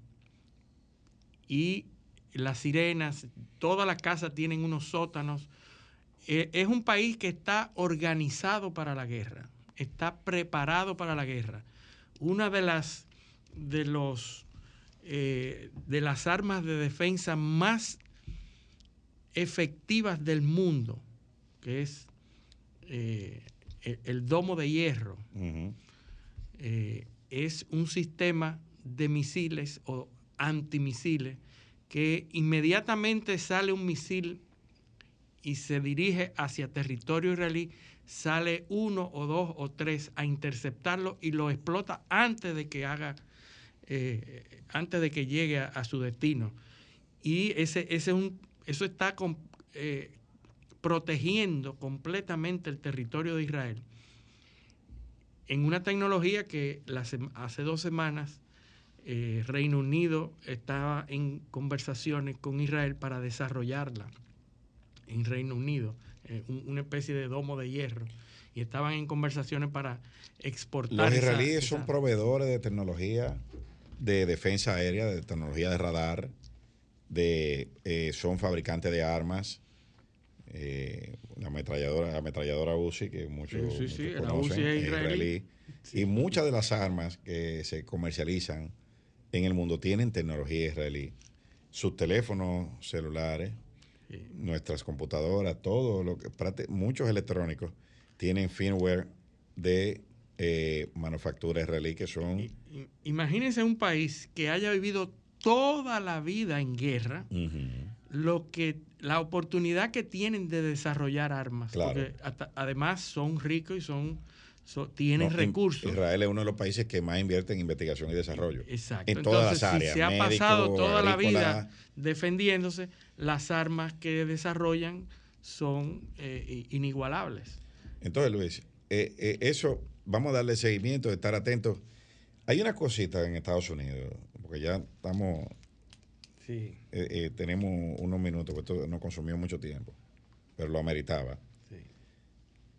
y las sirenas, todas las casas tienen unos sótanos. Eh, es un país que está organizado para la guerra, está preparado para la guerra. Una de las de los eh, de las armas de defensa más efectivas del mundo, que es eh, el, domo de hierro eh, es un sistema de misiles o antimisiles que inmediatamente sale un misil y se dirige hacia territorio israelí, sale uno o dos o tres a interceptarlo y lo explota antes de que haga, eh, antes de que llegue a, su destino. Y ese, ese un, eso está eh, protegiendo completamente el territorio de Israel en una tecnología que hace dos semanas eh, Reino Unido estaba en conversaciones con Israel para desarrollarla en Reino Unido, eh, una especie de domo de hierro, y estaban en conversaciones para exportar. Los israelíes son proveedores de tecnología de defensa aérea, de tecnología de radar, de, eh, son fabricantes de armas, eh, la ametralladora, la ametralladora Uzi, que muchos, conocen, israelí. Y muchas de las armas que se comercializan en el mundo tienen tecnología israelí. Sus teléfonos celulares, nuestras computadoras, todo lo que muchos electrónicos tienen firmware de eh, manufactura israelí que son. Imagínense un país que haya vivido toda la vida en guerra, lo que la oportunidad que tienen de desarrollar armas. Porque además son ricos y son, tienen recursos. Israel es uno de los países que más invierte en investigación y desarrollo. Exacto. En todas las áreas. Si se ha pasado toda la vida defendiéndose, las armas que desarrollan son eh, inigualables. Entonces, Luis, eh, eh, eso, vamos a darle seguimiento, estar atentos. Hay una cosita en Estados Unidos, porque ya estamos eh, eh, tenemos unos minutos, porque esto nos consumió mucho tiempo, pero lo ameritaba.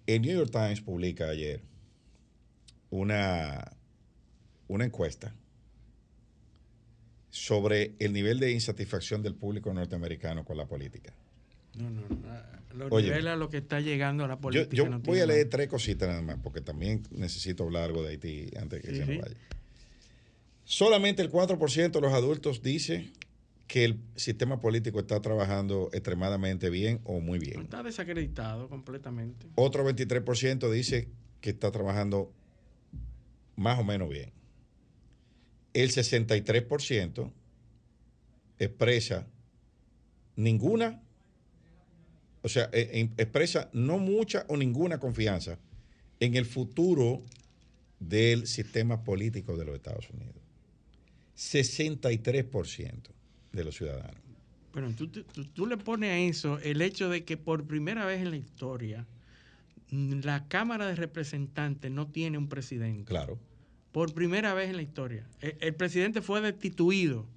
El New York Times publica ayer una, una encuesta sobre el nivel de insatisfacción del público norteamericano con la política. No, no, no. Lo a lo que está llegando a la política. Yo, voy a leer tres cositas nada más, porque también necesito hablar algo de Haití antes de que se nos vaya. Solamente el 4% de los adultos dice que el sistema político está trabajando extremadamente bien o muy bien. Está desacreditado completamente. Otro 23% dice que está trabajando más o menos bien. El 63% expresa ninguna, o sea, e, e, expresa no mucha o ninguna confianza en el futuro del sistema político de los Estados Unidos. 63% de los ciudadanos. Bueno, tú, tú, le pones a eso el hecho de que por primera vez en la historia la Cámara de Representantes no tiene un presidente. Claro. Por primera vez en la historia. El, presidente fue destituido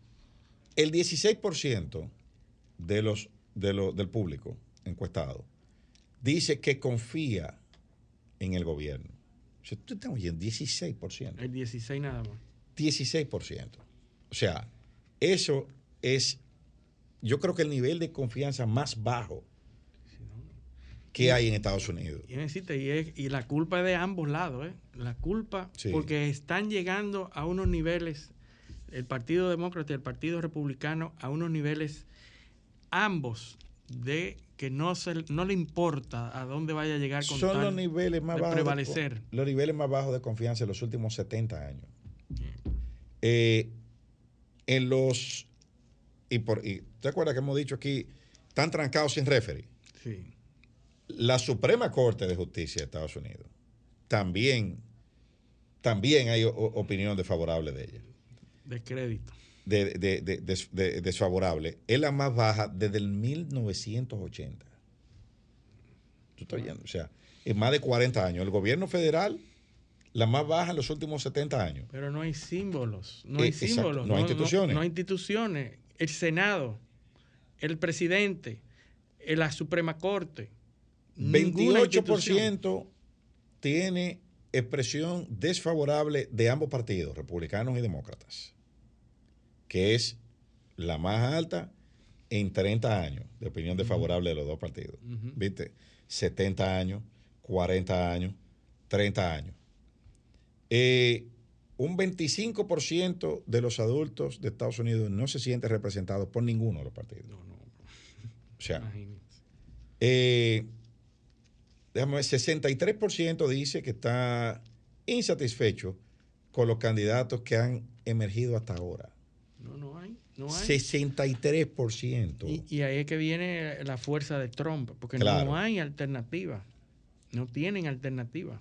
El 16% de los, de lo- del público encuestado dice que confía en el gobierno. O sea, tú estás oyendo 16%. El 16 nada más. 16%. O sea, eso es, yo creo que el nivel de confianza más bajo que hay en Estados Unidos. Y, decirte, y, es- y la culpa es de ambos lados, ¿eh? La culpa, Sí. porque están llegando a unos niveles, el Partido Demócrata y el Partido Republicano, a unos niveles ambos de que no se no le importa a dónde vaya a llegar con Son tal los niveles más de bajos. de prevalecer. los niveles más bajos de confianza en los últimos 70 años. Eh, en los. Y por, y, ¿Te acuerdas que hemos dicho aquí? Están trancados sin referee. Sí. La Suprema Corte de Justicia de Estados Unidos también, también hay o- opinión desfavorable de ella. de crédito. De, de- de- des- de- desfavorable. Es la más baja desde el 1980. ¿Tú estás oyendo? O sea, es más de 40 años. El gobierno federal, la más baja en los últimos 70 años. Pero no hay símbolos, no Eh, hay símbolos. no hay instituciones. No, hay instituciones. El Senado, el presidente, la Suprema Corte. Ninguna institución. 28% tiene expresión desfavorable de ambos partidos, republicanos y demócratas, que es la más alta en 30 años de opinión desfavorable de los dos partidos. ¿Viste? 70 años, 40 años, 30 años. Eh, un 25% de los adultos de Estados Unidos no se siente representado por ninguno de los partidos. O sea, eh, déjame ver, 63% dice que está insatisfecho con los candidatos que han emergido hasta ahora. No, no hay. No hay. 63%. Y, y ahí es que viene la fuerza de Trump, porque Claro. no hay alternativa. No tienen alternativa.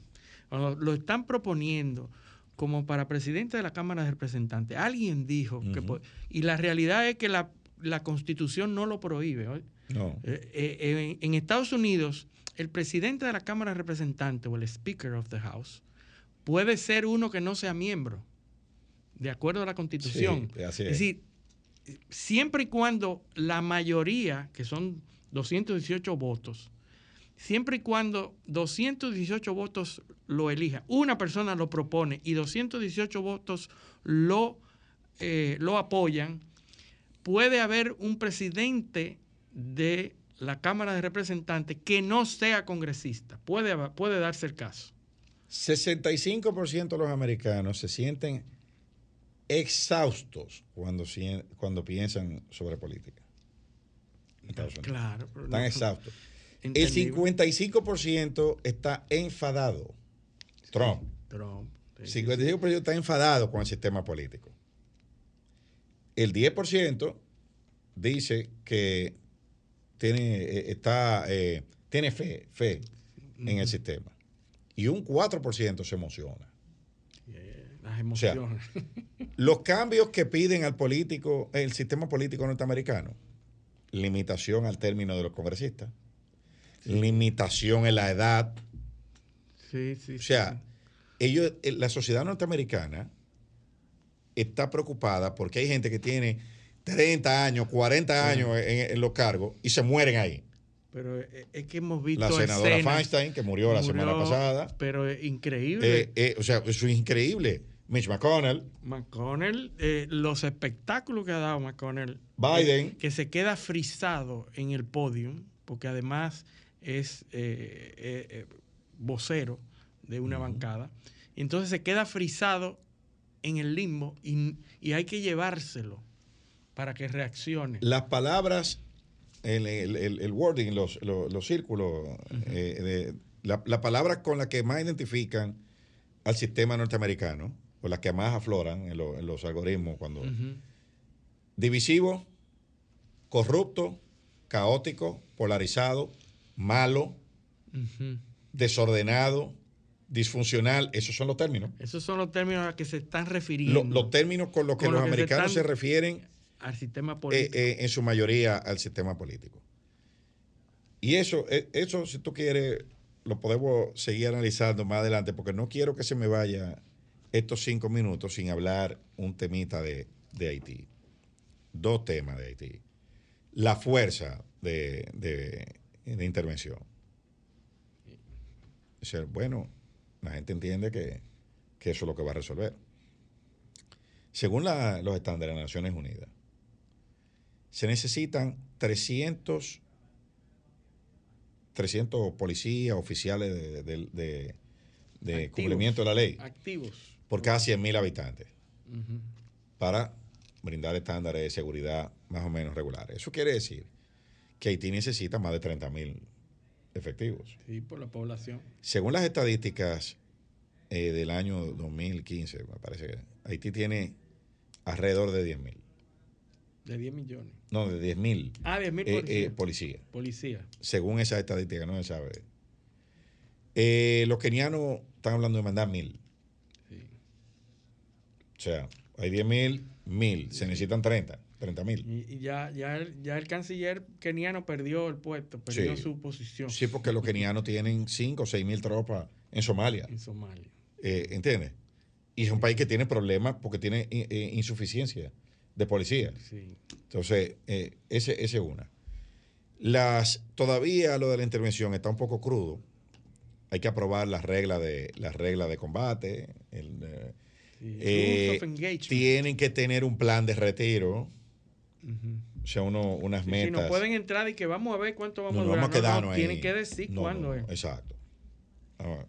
Lo, lo están proponiendo como para presidente de la Cámara de Representantes. Alguien dijo que... Y la realidad es que la, la Constitución no lo prohíbe. ¿oye? No. Eh, eh, en, en Estados Unidos, el presidente de la Cámara de Representantes o el Speaker of the House puede ser uno que no sea miembro, de acuerdo a la Constitución. Sí, así es. es decir, siempre y cuando la mayoría, que son 218 votos, siempre y cuando 218 votos lo elija, una persona lo propone y 218 votos lo, eh, lo apoyan, puede haber un presidente de la Cámara de Representantes que no sea congresista. Puede, puede darse el caso. 65% de los americanos se sienten exhaustos cuando, cuando piensan sobre política. Estados Unidos. Claro. Están no- exhaustos. El Entendible. 55% está enfadado. Trump. Trump. sí, 55% está enfadado con el sistema político. El 10% dice que tiene, eh, está, eh, tiene fe, fe en el sistema. Y un 4% se emociona. Las O sea, emociones. los cambios que piden al político, el sistema político norteamericano, limitación al término de los congresistas, limitación en la edad, sí, sí, o sea, ellos, eh, la sociedad norteamericana está preocupada porque hay gente que tiene 30 años, 40 años en, en los cargos y se mueren ahí. Pero eh, es que hemos visto La senadora escenas- Feinstein, que murió la semana pasada. Pero es increíble. Eh, eh, o sea, eso es increíble. Mitch McConnell, McConnell, eh, los espectáculos que ha dado McConnell. Biden. que se queda frisado en el podio, porque además es vocero de una bancada. Entonces se queda frisado en el limbo y, y hay que llevárselo para que reaccione. las palabras, el, el- el- el wording, los, los- los círculos, eh, de- la, la palabra con la que más identifican al sistema norteamericano, o las que más afloran en, lo- en los algoritmos cuando... Divisivo, corrupto, caótico, polarizado, malo, desordenado, disfuncional, esos son los términos. Esos son los términos a los que se están refiriendo. Lo- los términos con los que Con los los que se americanos se, están- refieren al sistema eh, político. eh, en su mayoría al sistema político. Y eso, eh, eso, si tú quieres, lo podemos seguir analizando más adelante, porque no quiero que se me vaya estos cinco minutos sin hablar un temita de, de Haití. dos temas de Haití. La fuerza de, de- de intervención. O sea, bueno, la gente entiende que, que eso es lo que va a resolver. Según la- los estándares de las Naciones Unidas, se necesitan 300, 300 policías, oficiales de, de- de- de Activos. cumplimiento de la ley Activos. por cada 100.000 habitantes para brindar estándares de seguridad más o menos regulares. Eso quiere decir que Haití necesita más de 30.000 efectivos. Sí, por la población. Según las estadísticas eh, del año 2015, me parece que Haití tiene alrededor de 10.000. De 10 millones. No, de 10.000 Ah, 10 mil eh, policías. eh, policías. Policía. Según esas estadísticas, no se sabe. Eh, los kenianos están hablando de mandar mil. O sea, hay 10.000, mil. Se necesitan 30, 30 mil. Y, ya, ya, el, ya el canciller keniano perdió el puesto, perdió Sí. su posición Sí, porque los kenianos tienen 5 o 6 mil tropas en Somalia. en Somalia. Eh, ¿Entiendes? Y es un país que tiene problemas porque tiene eh, eh, insuficiencia de policía. Sí. Entonces, eh, ese, ese es una. Las, todavía lo de la intervención está un poco crudo. Hay que aprobar las reglas de, las reglas de combate. el, eh, Sí. eh, tienen que tener un plan de retiro. O sea, uno, unas Sí, metas. no pueden entrar y que vamos a ver cuánto vamos No, a durar. vamos a No, no, quedarnos ahí. tienen que decir cuándo es. Exacto. O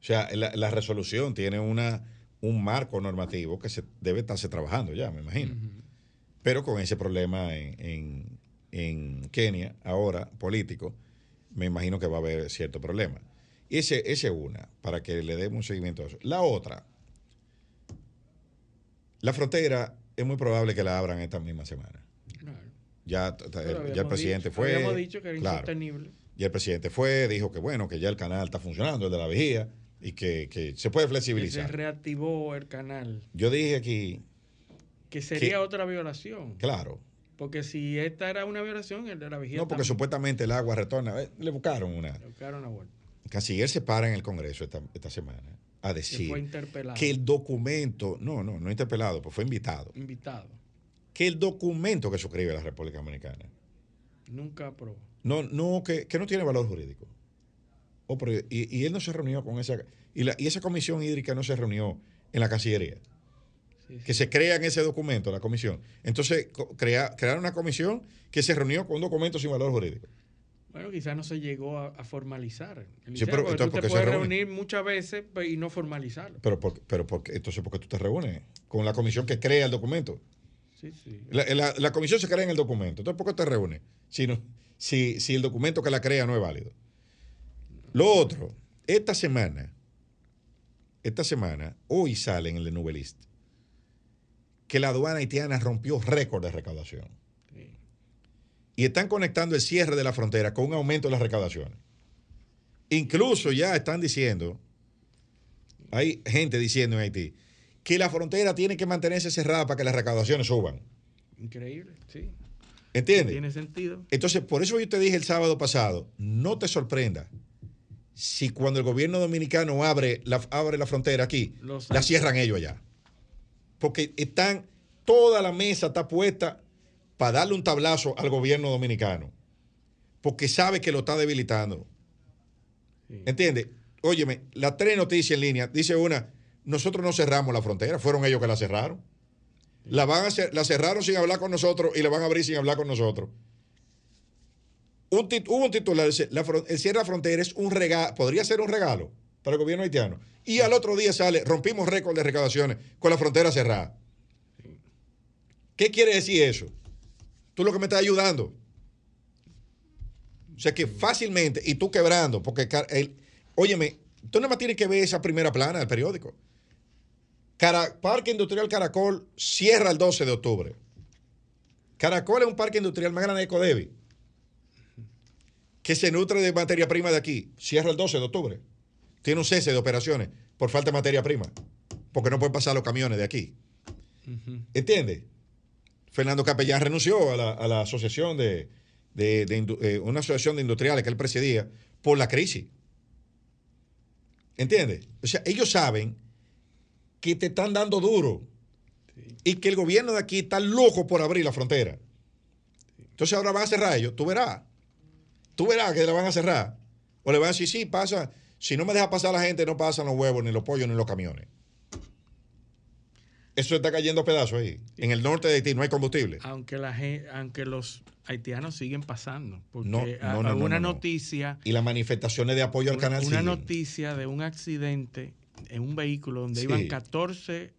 sea, la, la resolución tiene una, un marco normativo que se debe estarse trabajando ya, me imagino. Pero con ese problema en, en- en Kenia, ahora político, me imagino que va a haber cierto problema. Y ese, ese es una, para que le demos un seguimiento a eso. La otra, la frontera es muy probable que la abran esta misma semana. Claro. Ya, Pero ya el presidente dicho- fue. Habíamos dicho que era claro. insostenible. Y el presidente fue, dijo que bueno, que ya el canal está funcionando, el de la vigía, y que, que se puede Que se flexibilizar. reactivó el canal. Yo dije aquí, Que sería Que- otra violación. claro, Porque si esta era una violación, el de la no porque también. supuestamente el agua retorna, eh, le buscaron una. Le buscaron la vuelta. El canciller se para en el Congreso esta, esta semana a decir fue que el documento, no, no, no interpelado, pues fue invitado, Invitado. que el documento que suscribe la República Dominicana, Nunca aprobó. no, no, que, que no tiene valor jurídico. Oh, pero y, y él no se reunió con esa, y, la, y esa comisión hídrica no se reunió en la Cancillería. Sí, que se crea en ese documento, la comisión. Entonces, crea, crearon una comisión que se reunió con un documento sin valor jurídico. Bueno, quizás no se llegó a, a formalizar. El Sí, pero porque entonces, tú ¿por te se puedes reunir muchas veces pues, y no formalizarlo. Pero, por, pero por, entonces, ¿por qué tú te reúnes con la comisión que crea el documento? Sí, sí. La, la- la comisión se crea en el documento. Entonces, ¿por qué te reúnes? Si, no- si, si el documento que la crea no es válido. Lo otro, esta semana, esta semana, hoy sale en el de Nubelist, que la aduana haitiana rompió récord de recaudación. Sí. y están conectando el cierre de la frontera con un aumento de las recaudaciones. Incluso ya están diciendo, hay gente diciendo en Haití, que la frontera tiene que mantenerse cerrada para que las recaudaciones suban. Increíble, sí. ¿Entiendes? Tiene sentido. Entonces, por eso yo te dije el sábado pasado, no te sorprenda si cuando el gobierno dominicano abre la, abre la frontera aquí, Los- la cierran ellos allá. Porque están, toda la mesa está puesta para darle un tablazo al gobierno dominicano. Porque sabe que lo está debilitando. Sí. ¿Entiendes? Óyeme, las tres noticias en línea, dice una, nosotros no cerramos la frontera, fueron ellos que la cerraron. La, van a cer- la cerraron sin hablar con nosotros y la van a abrir sin hablar con nosotros. Un hubo un titular, dice, la el cierre de la frontera es un regalo, podría ser un regalo para el gobierno haitiano. Y al otro día sale, rompimos récord de recaudaciones con la frontera cerrada. ¿Qué quiere decir eso? Tú lo que me estás ayudando. O sea que fácilmente, y tú quebrando, porque, el, óyeme, tú nada más tienes que ver esa primera plana del periódico. Parque Industrial Caracol cierra el 12 de octubre. Caracol es un parque industrial más grande de Codevi, que se nutre de materia prima de aquí. Cierra el 12 de octubre. Tiene un cese de operaciones por falta de materia prima, porque no pueden pasar los camiones de aquí. Ujú. ¿Entiendes? Fernando Capellán renunció a la, a la asociación de, de- de eh, una asociación de industriales que él presidía por la crisis. ¿Entiendes? O sea, ellos saben que te están dando duro. Y que el gobierno de aquí está loco por abrir la frontera. Entonces ahora van a cerrar ellos. Tú verás. Tú verás que la van a cerrar. O le van a decir, sí, pasa. Si no me deja pasar la gente, no pasan los huevos, ni los pollos, ni los camiones. Eso está cayendo a pedazos ahí. En el norte de Haití no hay combustible. Aunque, la, gen- aunque los haitianos siguen pasando. Porque No, no, no, no, una no, no. noticia Y las manifestaciones de apoyo al canal una siguen. noticia de un accidente en un vehículo donde Sí. iban 14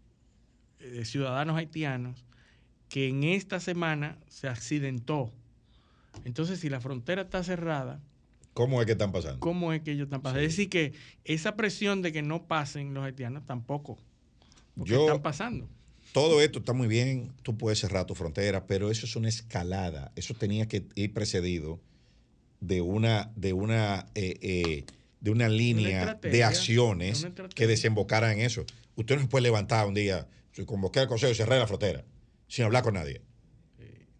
eh, ciudadanos haitianos que en esta semana se accidentó. Entonces, si la frontera está cerrada, ¿Cómo es que están pasando? ¿cómo es que ellos están pasando? Es decir, que esa presión de que no pasen los haitianos tampoco. Yo- están pasando. Todo esto está muy bien, tú puedes cerrar tu frontera, pero eso es una escalada. Eso tenía que ir precedido de una, de una, eh, eh, de una línea de acciones una que desembocaran en eso. Usted no se puede levantar un día, convocar al consejo y cerrar la frontera sin hablar con nadie.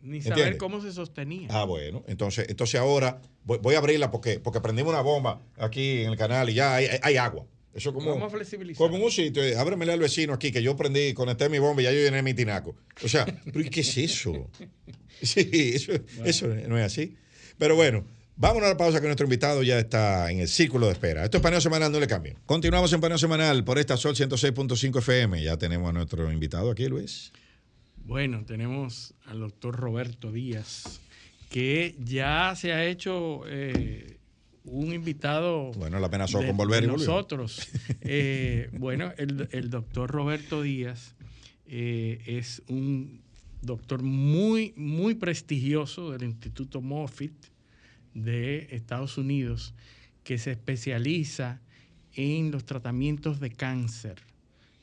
Ni saber cómo se sostenía. Ah, bueno. Entonces, entonces ahora voy, voy a abrirla porque, porque prendimos una bomba aquí en el canal y ya hay, agua. Eso como, Vamos a flexibilizar. como en un sitio, eh, ábremele al vecino aquí que yo prendí, conecté mi bomba y ya yo llené mi tinaco. O sea, ¿pero qué es eso? Sí, eso, eso no es así. Pero bueno, vamos a la pausa que nuestro invitado ya está en el círculo de espera. Esto es Paneo Semanal, no le cambien. Continuamos en Paneo Semanal por esta Sol 106.5 FM. Ya tenemos a nuestro invitado aquí, Luis. Bueno, tenemos al doctor Roberto Díaz, que ya se ha hecho eh, un invitado. Bueno, la amenazó de- con volver y nosotros. Eh, bueno, el, el doctor Roberto Díaz eh, es un doctor muy, muy prestigioso del Instituto Moffitt de Estados Unidos, que se especializa en los tratamientos de cáncer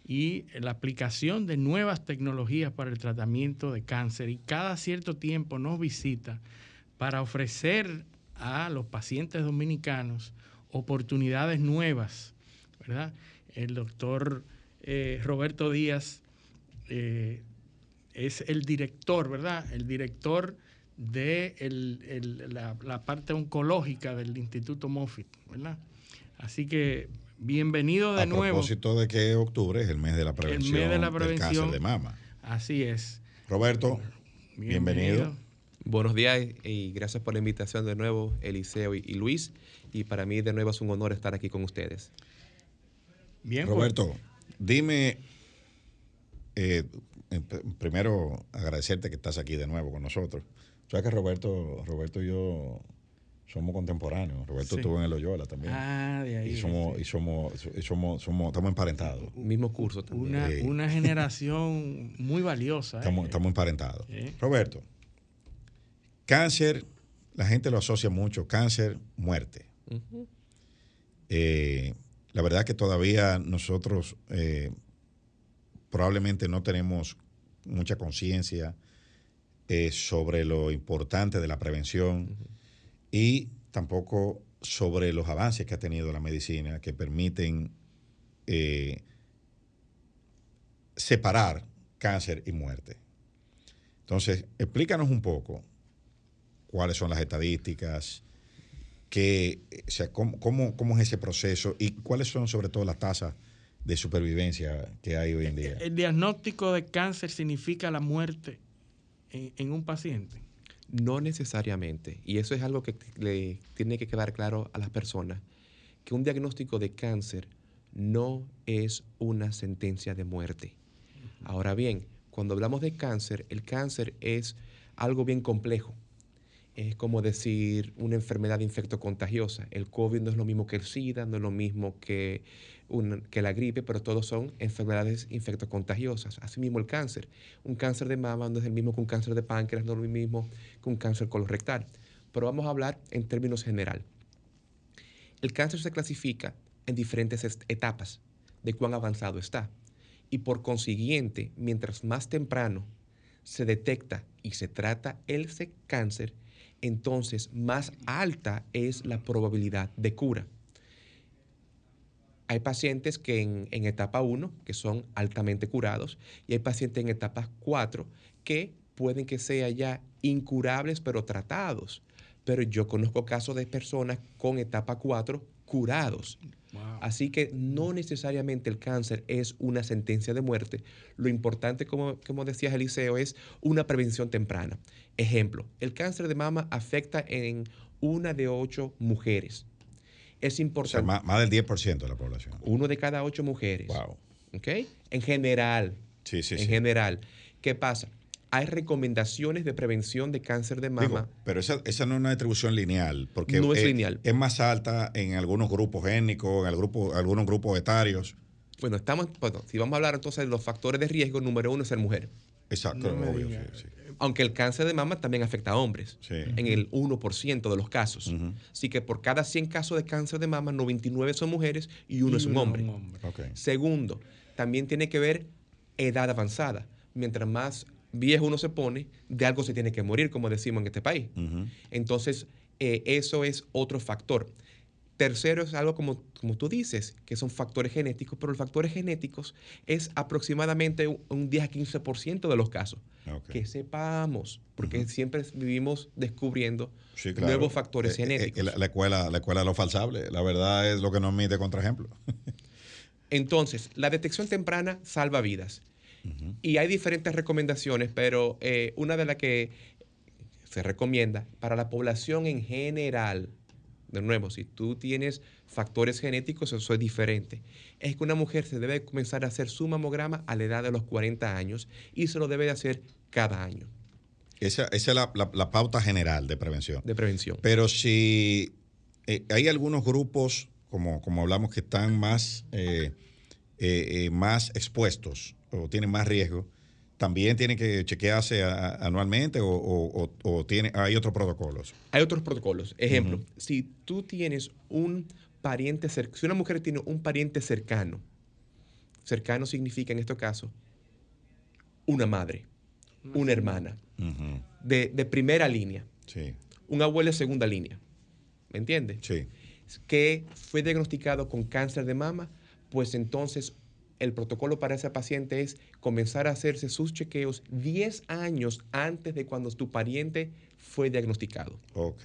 y la aplicación de nuevas tecnologías para el tratamiento de cáncer. Y cada cierto tiempo nos visita para ofrecer a los pacientes dominicanos oportunidades nuevas, ¿verdad? El doctor eh, Roberto Díaz eh, es el director, ¿verdad? El director de la, la parte oncológica del Instituto Moffitt, ¿verdad? Así que bienvenido de a nuevo. propósito de que octubre es el mes de la prevención, mes de la del cáncer de mama. Así es. Roberto, bienvenido. Buenos días y gracias por la invitación de nuevo, Eliseo y, y Luis. Y para mí de nuevo es un honor estar aquí con ustedes. Bien, pues. Roberto, dime, eh, primero agradecerte que estás aquí de nuevo con nosotros. Sabes que Roberto, Roberto y yo somos contemporáneos. Roberto Sí. estuvo en el Loyola también. Ah, de ahí. y somos, y somos, y somos, somos, estamos emparentados. Mismo curso también. Una, Sí. una generación muy valiosa. ¿eh? Estamos, estamos emparentados. Roberto, cáncer, la gente lo asocia mucho, cáncer, muerte. Eh, la verdad es que todavía nosotros eh, probablemente no tenemos mucha conciencia eh, sobre lo importante de la prevención y tampoco sobre los avances que ha tenido la medicina que permiten eh, separar cáncer y muerte. Entonces, explícanos un poco cuáles son las estadísticas, que, o sea, cómo, cómo- cómo es ese proceso y cuáles son sobre todo las tasas de supervivencia que hay hoy en día. El diagnóstico de cáncer significa la muerte en, en un paciente. No necesariamente. Y eso es algo que le tiene que quedar claro a las personas, que un diagnóstico de cáncer no es una sentencia de muerte. Ahora bien, cuando hablamos de cáncer, el cáncer es algo bien complejo. Es como decir una enfermedad infectocontagiosa. El COVID no es lo mismo que el SIDA, no es lo mismo que, que la gripe, pero todos son enfermedades infectocontagiosas. Asimismo el cáncer. Un cáncer de mama no es el mismo que un cáncer de páncreas, no es lo mismo que un cáncer colorectal. Pero vamos a hablar en términos general. El cáncer se clasifica en diferentes etapas de cuán avanzado está. Y por consiguiente, mientras más temprano se detecta y se trata el cáncer, entonces más alta es la probabilidad de cura. Hay pacientes que en, en etapa 1, que son altamente curados, y hay pacientes en etapa 4 que pueden que sean ya incurables pero tratados. Pero yo conozco casos de personas con etapa 4 curados. Así que no necesariamente el cáncer es una sentencia de muerte. Lo importante, como, como decías Eliseo, es una prevención temprana. Ejemplo, el cáncer de mama afecta en una de ocho mujeres. Es importante. más, más, del 10% de la población. Uno de cada ocho mujeres. Wow. ¿Ok? En general. Sí, sí, en sí. general. ¿Qué pasa? Hay recomendaciones de prevención de cáncer de mama. Digo, pero esa, esa, no es una distribución lineal, porque no es, es, lineal. es más alta en algunos grupos étnicos, en el grupo, algunos grupos etarios. Bueno, estamos, bueno, si vamos a hablar entonces de los factores de riesgo, número uno es ser mujer. Exacto, No obvio, diga. sí, sí. Aunque el cáncer de mama también afecta a hombres, Sí. en el 1% de los casos. Así que por cada 100 casos de cáncer de mama, 99 son mujeres y uno Y es un uno hombre. Segundo, también tiene que ver edad avanzada. Mientras más viejo uno se pone, de algo se tiene que morir, como decimos en este país. Entonces, eh, eso es otro factor. Tercero es algo como, como tú dices, que son factores genéticos, pero los factores genéticos es aproximadamente un, un 10 a 15% de los casos. Que sepamos, porque siempre vivimos descubriendo Sí, claro. nuevos factores Eh, eh, genéticos. la, la escuela, la escuela de lo falsable. La verdad es lo que nos admite contraejemplo. Entonces, la detección temprana salva vidas. Y hay diferentes recomendaciones, pero eh, una de las que se recomienda para la población en general, de nuevo, si tú tienes factores genéticos, eso es diferente, es que una mujer se debe comenzar a hacer su mamograma a la edad de los 40 años y se lo debe de hacer cada año Esa, esa es la, la- la pauta general de prevención. de prevención. Pero si eh, hay algunos grupos, como, como hablamos, que están más, eh, eh, eh, más expuestos o tienen más riesgo, también tienen que chequearse a- a- anualmente o, o- o- o tiene, hay otros protocolos. Hay otros protocolos. Ejemplo, si tú tienes un pariente cercano, si una mujer tiene un pariente cercano, cercano significa en este caso una madre, una hermana, de, de primera línea, Sí, un abuelo de segunda línea, ¿me entiendes? sí. Que fue diagnosticado con cáncer de mama, pues entonces el protocolo para ese paciente es comenzar a hacerse sus chequeos 10 años antes de cuando tu pariente fue diagnosticado. Ok.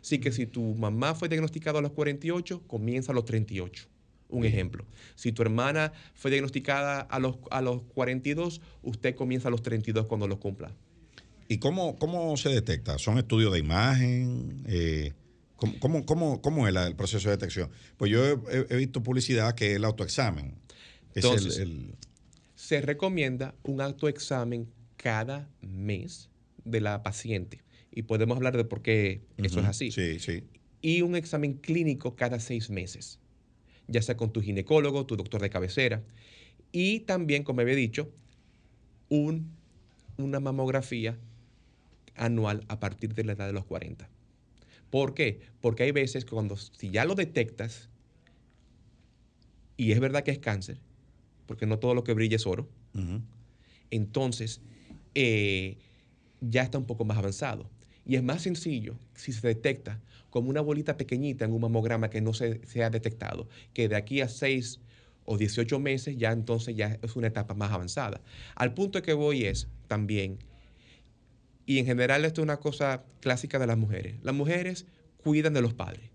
Así que si tu mamá fue diagnosticada a los 48, comienza a los 38. Un ejemplo. Si tu hermana fue diagnosticada a los, a los 42, usted comienza a los 32 cuando los cumpla. ¿Y cómo, cómo se detecta? ¿Son estudios de imagen? Eh, ¿cómo, cómo, cómo- cómo es el proceso de detección? Pues yo he- he visto publicidad que es el autoexamen. El- Entonces, el- Se recomienda un autoexamen cada mes de la paciente. Y podemos hablar de por qué eso es así. Sí, sí. Y un examen clínico cada seis meses, ya sea con tu ginecólogo, tu doctor de cabecera. Y también, como había dicho, un- una mamografía anual a partir de la edad de los 40. ¿Por qué? Porque hay veces que cuando, si ya lo detectas, y es verdad que es cáncer, porque no todo lo que brilla es oro, entonces eh, ya está un poco más avanzado. Y es más sencillo si se detecta como una bolita pequeñita en un mamograma que no se, se ha detectado, que de aquí a 6 o 18 meses ya entonces ya es una etapa más avanzada. Al punto que voy es también, y en general esto es una cosa clásica de las mujeres, las mujeres cuidan de los padres,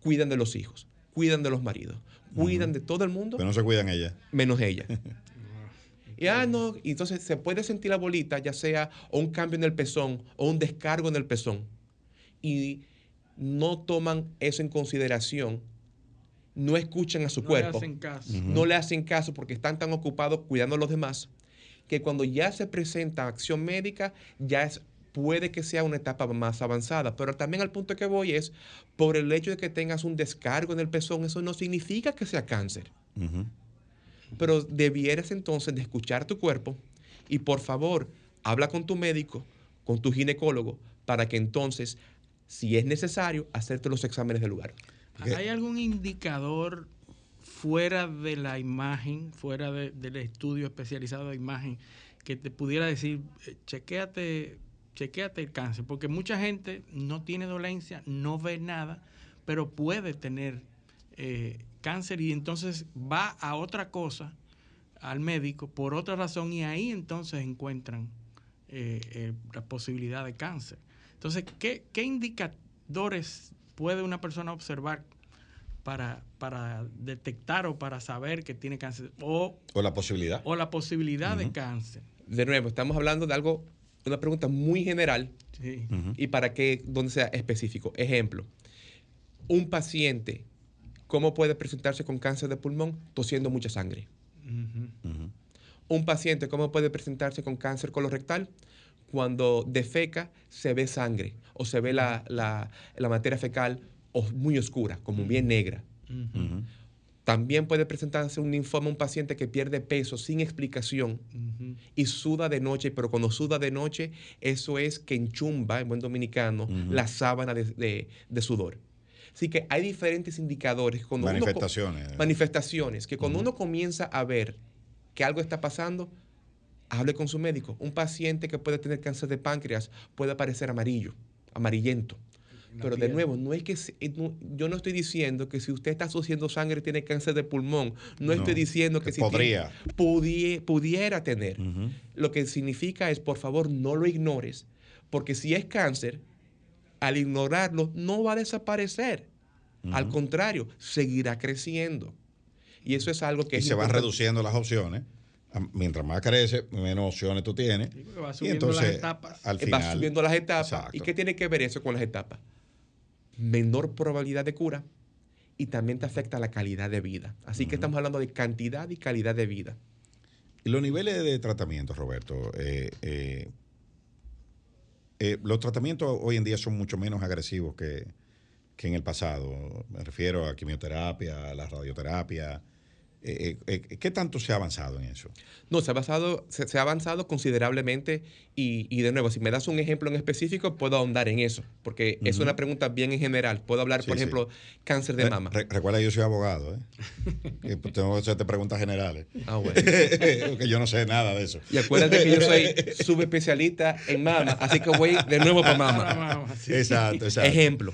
cuidan de los hijos, cuidan de los maridos, cuidan de todo el mundo Pero no se cuidan ellas. menos ella. Y, ah, no, y entonces se puede sentir la bolita, ya sea o un cambio en el pezón o un descargo en el pezón. Y no toman eso en consideración, no escuchan a su No le cuerpo, hacen caso. no le hacen caso porque están tan ocupados cuidando a los demás, que cuando ya se presenta acción médica, ya es, puede que sea una etapa más avanzada. Pero también al punto que voy es, por el hecho de que tengas un descargo en el pezón, eso no significa que sea cáncer pero debieras entonces de escuchar tu cuerpo y por favor habla con tu médico, con tu ginecólogo, para que entonces, si es necesario, hacerte los exámenes del lugar. ¿Hay algún indicador fuera de la imagen, fuera de- del estudio especializado de imagen, que te pudiera decir, eh, chequéate, chequéate el cáncer? Porque mucha gente no tiene dolencia, no ve nada, pero puede tener eh, cáncer y entonces va a otra cosa, al médico, por otra razón, y ahí entonces encuentran eh, eh, la posibilidad de cáncer. Entonces, ¿qué, qué indicadores puede una persona observar para, para detectar o para saber que tiene cáncer o, O la posibilidad. o la posibilidad de cáncer. De nuevo, estamos hablando de algo, una pregunta muy general Sí. y para que, donde sea específico. Ejemplo, un paciente, ¿cómo puede presentarse con cáncer de pulmón? Tosiendo mucha sangre. Un paciente, ¿cómo puede presentarse con cáncer colorectal? Cuando defeca se ve sangre o se ve la, la- la materia fecal muy oscura, como bien negra. También puede presentarse un linfoma un paciente que pierde peso sin explicación y suda de noche, pero cuando suda de noche, eso es que enchumba, en buen dominicano, la sábana de, de- de sudor. Así que hay diferentes indicadores. Cuando uno Manifestaciones. manifestaciones, que cuando uno comienza a ver que algo está pasando, hable con su médico. Un paciente que puede tener cáncer de páncreas puede aparecer amarillo, amarillento. Pero de nuevo, no es que eh, no- yo no estoy diciendo que si usted está asociando sangre tiene cáncer de pulmón. No, No, estoy diciendo que, que si tiene- podría. pudie- pudiera tener. Lo que significa es, por favor, no lo ignores, porque si es cáncer, al ignorarlo no va a desaparecer. Al contrario, seguirá creciendo. Y eso es algo que Y es se van importante. reduciendo las opciones. Mientras más crece, menos opciones tú tienes. va y subiendo las entonces, etapas. al Eh, Va subiendo las etapas. Exacto. ¿Y qué tiene que ver eso con las etapas? Menor probabilidad de cura y también te afecta la calidad de vida. Así que estamos hablando de cantidad y calidad de vida. Los niveles de tratamiento, Roberto, eh, eh, eh, los tratamientos hoy en día son mucho menos agresivos que, que en el pasado. Me refiero a quimioterapia, a la radioterapia. Eh, eh, eh, ¿Qué tanto se ha avanzado en eso? No, se ha, basado, se, se ha avanzado considerablemente y, y de nuevo, si me das un ejemplo en específico, puedo ahondar en eso, porque es una pregunta bien en general. Puedo hablar, Sí, por sí. ejemplo, cáncer de Re- mama. re- recuerda, yo soy abogado. ¿eh? Y pues tengo que hacerte preguntas generales. Ah, bueno. Porque yo no sé nada de eso. Y acuérdate que yo soy subespecialista en mama, así que voy de nuevo para mama. mama, sí. Exacto, exacto. Ejemplo.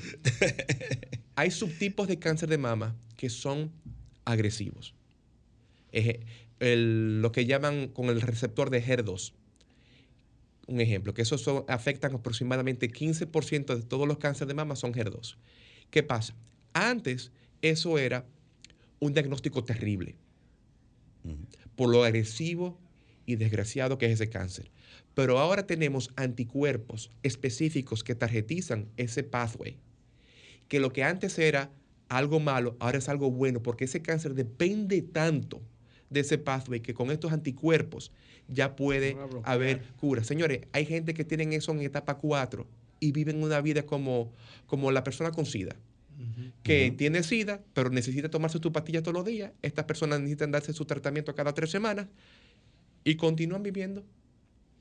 Hay subtipos de cáncer de mama que son agresivos. El- lo que llaman con el receptor de HER2. Un ejemplo, que esos son- afectan aproximadamente 15% de todos los cánceres de mama son HER2. ¿Qué pasa? Antes eso era un diagnóstico terrible por lo agresivo y desgraciado que es ese cáncer. Pero ahora tenemos anticuerpos específicos que tarjetizan ese pathway. Que lo que antes era algo malo, ahora es algo bueno, porque ese cáncer depende tanto de ese pathway que con estos anticuerpos ya puede haber cura. Señores, hay gente que tienen eso en etapa 4 y viven una vida como, como la persona con SIDA que tiene SIDA, pero necesita tomarse tu pastilla todos los días. Estas personas necesitan darse su tratamiento cada tres semanas y continúan viviendo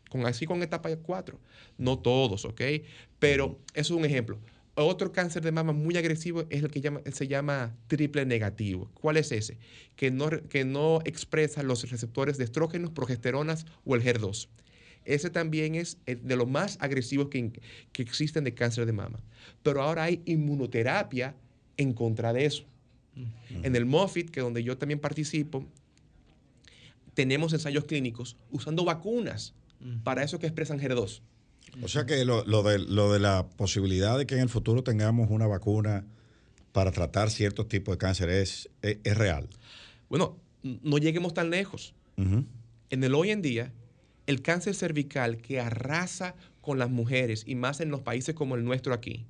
con, así con etapa 4. No todos, ¿ok? Pero eso es un ejemplo. Otro cáncer de mama muy agresivo es el que llama, se llama triple negativo. ¿Cuál es ese? Que no, que no expresa los receptores de estrógenos, progesteronas o el HER2. Ese también es el de los más agresivos que, que existen de cáncer de mama. Pero ahora hay inmunoterapia en contra de eso. En el MOFIT, que donde yo también participo, tenemos ensayos clínicos usando vacunas para eso que expresan HER2. O sea que lo, lo de, lo de la posibilidad de que en el futuro tengamos una vacuna para tratar ciertos tipos de cáncer es, es, es real. Bueno, no lleguemos tan lejos. En el hoy en día, el cáncer cervical que arrasa con las mujeres y más en los países como el nuestro aquí,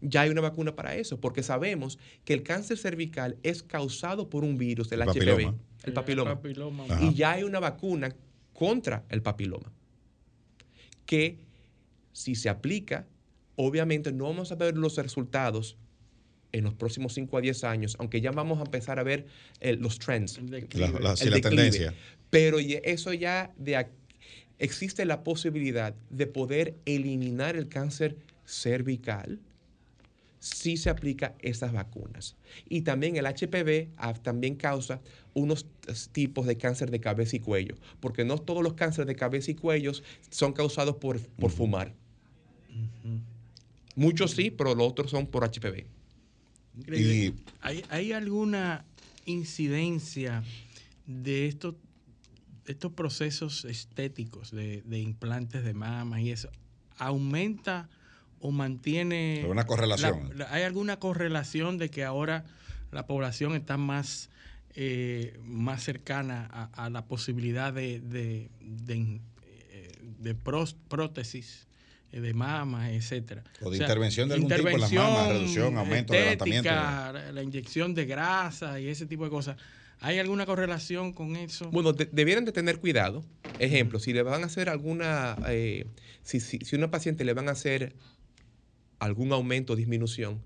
ya hay una vacuna para eso, porque sabemos que el cáncer cervical es causado por un virus, el, El HPV, papiloma. el papiloma. Y ya hay una vacuna contra el papiloma, que si se aplica, obviamente no vamos a ver los resultados en los próximos 5 a 10 años, aunque ya vamos a empezar a ver eh, los trends. El La, declive. la- sí, el la tendencia. Pero eso ya de existe la posibilidad de poder eliminar el cáncer cervical si se aplica estas vacunas. Y también el HPV ah, también causa unos tipos de cáncer de cabeza y cuello, porque no todos los cánceres de cabeza y cuello son causados por, por fumar. Muchos sí, pero los otros son por HPV. Increíble. Y- ¿Hay, hay alguna incidencia de estos, estos procesos estéticos de, de implantes de mama y eso? ¿Aumenta o mantiene... Una correlación. la- ¿Hay alguna correlación de que ahora la población está más, eh, más cercana a, a la posibilidad de, de, de, eh, de pros- prótesis? eh, de mamas, etcétera. O de intervención de algún tipo en las mamas, reducción, aumento, estética, levantamiento. La inyección de grasa y ese tipo de cosas. ¿Hay alguna correlación con eso? Bueno, de- debieran de tener cuidado. Ejemplo, si le van a hacer alguna, eh, si, si, si a una paciente le van a hacer algún aumento o disminución,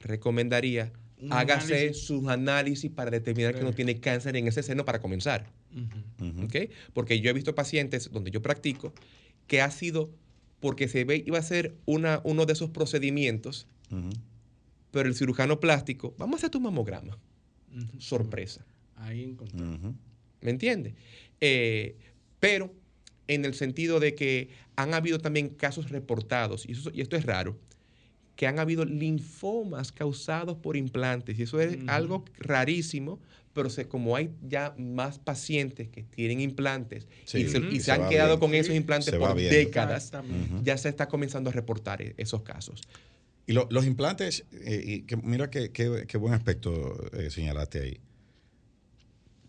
recomendaría Un hágase análisis. sus análisis para determinar que no tiene cáncer en ese seno para comenzar. ¿ok? Porque yo he visto pacientes donde yo practico que ha sido porque se ve iba a ser una, uno de esos procedimientos, pero el cirujano plástico, vamos a hacer tu mamograma. Sorpresa. Ahí encontré. ¿Me entiendes? Eh, pero en el sentido de que han habido también casos reportados, y, eso- y esto es raro, que han habido linfomas causados por implantes. Y eso es algo rarísimo, pero se- como hay ya más pacientes que tienen implantes Sí, y se, Ujú. y se se han quedado con Sí. esos implantes Se por décadas, ya se está comenzando a reportar e- esos casos. Y lo- los implantes, eh, y que, mira qué, qué- qué buen aspecto eh, señalaste ahí.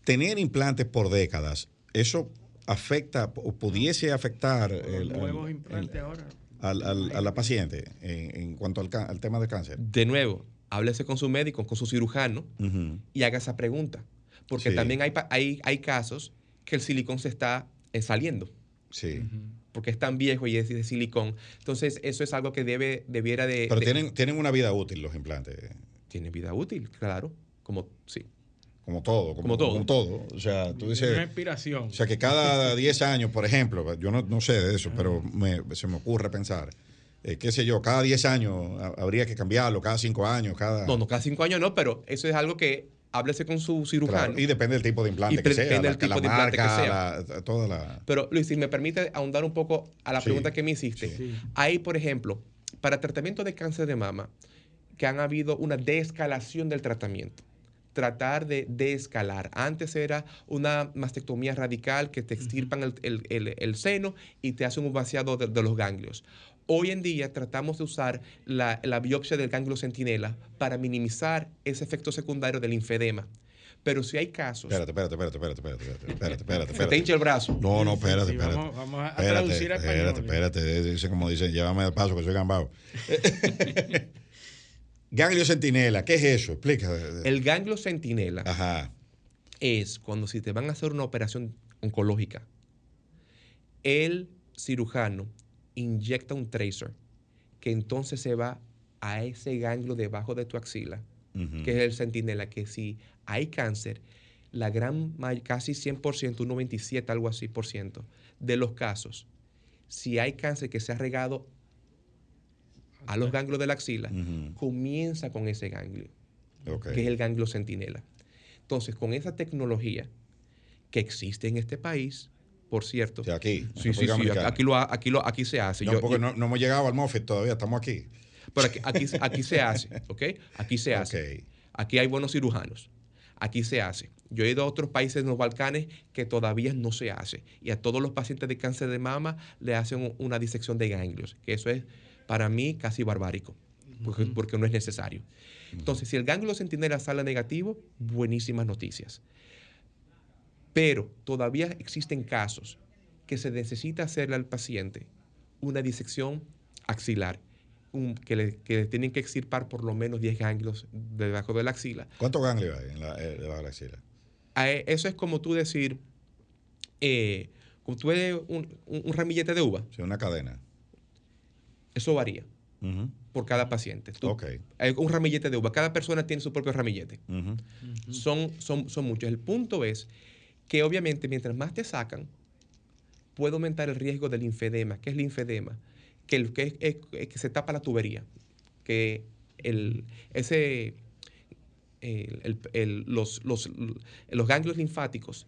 Tener implantes por décadas, eso afecta o pudiese afectar el- Los nuevos el- implantes ahora. al- al- a la paciente en, en cuanto al, al tema del cáncer. De nuevo, háblese con su médico, con su cirujano, y haga esa pregunta. Porque Sí. también hay, pa- hay, hay casos que el silicón se está eh, saliendo. Sí. Porque es tan viejo y es de silicón. Entonces, eso es algo que debe, debiera de. Pero de- tienen, tienen una vida útil los implantes. Tienen vida útil, claro. Como, sí. Como todo. Como, Como todo. como todo. O sea, tú dices. Una inspiración. O sea, que cada 10 años, por ejemplo, yo no, no sé de eso, pero me- se me ocurre pensar, eh, qué sé yo, cada 10 años ha- habría que cambiarlo, cada 5 años, cada... No, no, cada cinco años no, pero eso es algo que háblese con su cirujano. Claro, y depende del tipo de implante Y que sea, depende del tipo la de implante que marca, sea. la- toda la... Pero Luis, si me permite ahondar un poco a la Sí, pregunta que me hiciste, sí. hay, por ejemplo, para tratamiento de cáncer de mama, que han habido una descalación del tratamiento. Tratar de descalar. Antes era una mastectomía radical que te extirpan el, el- el- el seno y te hacen un vaciado de, de los ganglios. Hoy en día tratamos de usar la, la biopsia del ganglio centinela para minimizar ese efecto secundario del linfedema. Pero si hay casos... Espérate, espérate, espérate, espérate, espérate, espérate, espérate, espérate, Se te hincha el brazo. No, no, sí, espérate, sí, espérate. vamos- vamos a Espérate, traducir al español. Espérate, espérate, dice como dicen, llévame al paso que soy gambao. Ganglio centinela, ¿qué es eso? Explica. El ganglio centinela es cuando si te van a hacer una operación oncológica, el cirujano inyecta un tracer que entonces se va a ese ganglio debajo de tu axila, que es el centinela, que si hay cáncer, la gran, casi 100%, un 97, algo así por ciento, de los casos, si hay cáncer que se ha regado a los ganglios de la axila, comienza con ese ganglio, que es el ganglio centinela. Entonces, con esa tecnología que existe en este país, por cierto. aquí, Sí, sí, sí, aquí, lo, aquí, lo, aquí se hace. No, Yo- porque yo- no, no hemos llegado al Moffitt todavía, estamos aquí. pero aquí, aquí, aquí se hace, ¿ok? Aquí se hace. Aquí hay buenos cirujanos. Aquí se hace. Yo he ido a otros países en los Balcanes que todavía no se hace. Y a todos los pacientes de cáncer de mama le hacen un- una disección de ganglios, que eso es para mí casi barbárico, porque, porque no es necesario. Entonces, si el ganglio centinela sale negativo, buenísimas noticias. Pero todavía existen casos que se necesita hacerle al paciente una disección axilar, un- que, le, que le tienen que extirpar por lo menos 10 ganglios debajo de la axila. ¿Cuántos ganglios hay en la, eh, debajo de la axila? A- Eso es como tú decir, eh, como tú eres un, un- un ramillete de uva. Sí, una cadena. Eso varía por cada paciente. Tú- hay un ramillete de uva. Cada persona tiene su propio ramillete. Son, son, son muchos. El punto es que obviamente mientras más te sacan, puede aumentar el riesgo del linfedema. ¿Qué es linfedema? Que, el, que, es- es- es que se tapa la tubería. Que el, ese, el- el- el- los, los, los ganglios linfáticos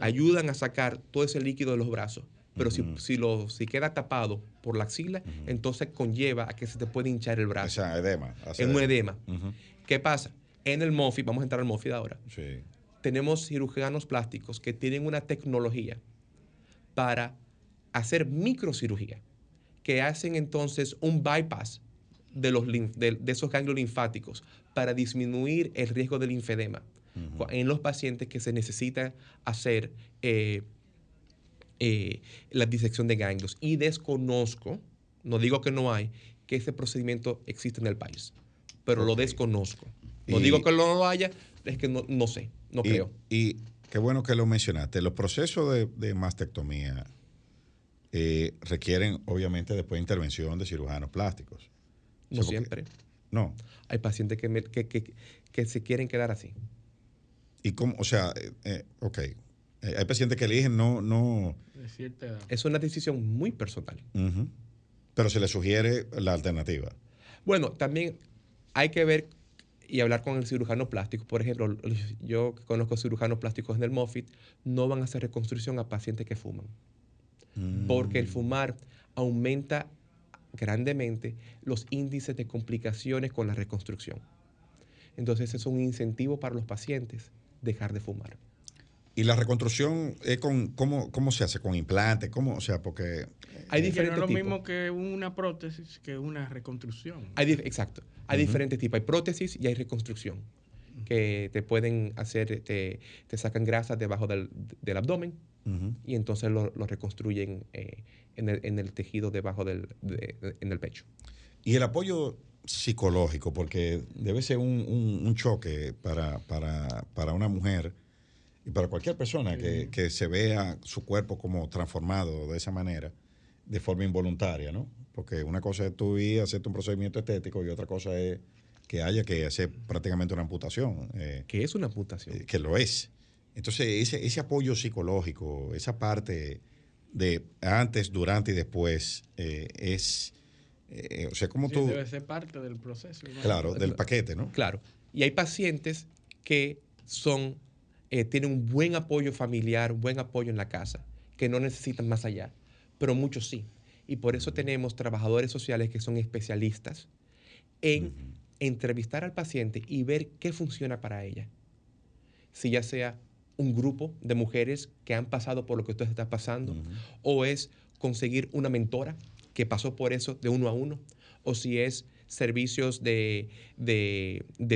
ayudan a sacar todo ese líquido de los brazos. Pero si, si, lo, si queda tapado por la axila, entonces conlleva a que se te puede hinchar el brazo. O sea, edema. Es un edema. ¿Qué pasa? En el MOFI, vamos a entrar al MOFI ahora, Sí. tenemos cirujanos plásticos que tienen una tecnología para hacer microcirugía, que hacen entonces un bypass de, los, de, de esos ganglios linfáticos para disminuir el riesgo del linfedema en los pacientes que se necesita hacer eh, eh, la disección de ganglios. Y desconozco, no digo que no hay, que ese procedimiento existe en el país, pero lo desconozco. No digo que no lo haya, es que no, sé, no creo. Y qué bueno que lo mencionaste. Los procesos de, mastectomía eh, requieren, obviamente, después intervención de cirujanos plásticos. No siempre. No. Hay pacientes que, que se quieren quedar así. Y cómo, o sea, eh, eh, ok, hay pacientes que eligen no... no es una decisión muy personal. Pero se le sugiere la alternativa. Bueno, también hay que ver y hablar con el cirujano plástico. Por ejemplo, yo que conozco cirujanos plásticos en el Moffitt, no van a hacer reconstrucción a pacientes que fuman. Porque el mm. fumar aumenta grandemente los índices de complicaciones con la reconstrucción. Entonces, es un incentivo para los pacientes dejar de fumar. ¿Y la reconstrucción es con cómo, cómo se hace? ¿Con implantes? ¿Cómo? O sea, porque... Hay diferentes no es lo mismo que una prótesis que una reconstrucción. Hay, exacto. Hay diferentes tipos. Hay prótesis y hay reconstrucción. Que te pueden hacer, te, te sacan grasas debajo del, del abdomen y entonces lo, lo reconstruyen eh, en, el, en, el, tejido debajo del en el pecho. ¿Y el apoyo psicológico, porque debe ser un, choque para, para, una mujer y para cualquier persona que, se vea su cuerpo como transformado de esa manera, de forma involuntaria, ¿no? Porque una cosa es tú ir a hacerte un procedimiento estético y otra cosa es que haya que hacer prácticamente una amputación. Eh, que es una amputación. que lo es. Entonces, ese, ese apoyo psicológico, esa parte de antes, durante y después, eh, es eh, o sea, como tú... Debe ser parte del proceso. Claro, del paquete, ¿no? Claro. Y hay pacientes que son, eh, tienen un buen apoyo familiar, un buen apoyo en la casa, que no necesitan más allá, pero muchos sí. Y por eso tenemos trabajadores sociales que son especialistas en entrevistar al paciente y ver qué funciona para ella. Si ya sea un grupo de mujeres que han pasado por lo que usted está pasando, o es conseguir una mentora que pasó por eso de uno a uno, o si es servicios de,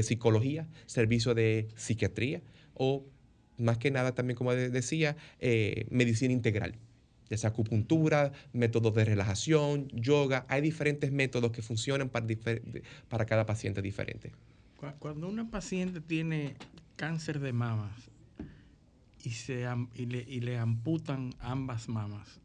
psicología, servicio de psiquiatría, o más que nada también, como decía, eh, medicina integral, ya sea acupuntura, métodos de relajación, yoga, hay diferentes métodos que funcionan para, para cada paciente diferente. Cuando una paciente tiene cáncer de mamas y, se, y, le, y le amputan ambas mamas,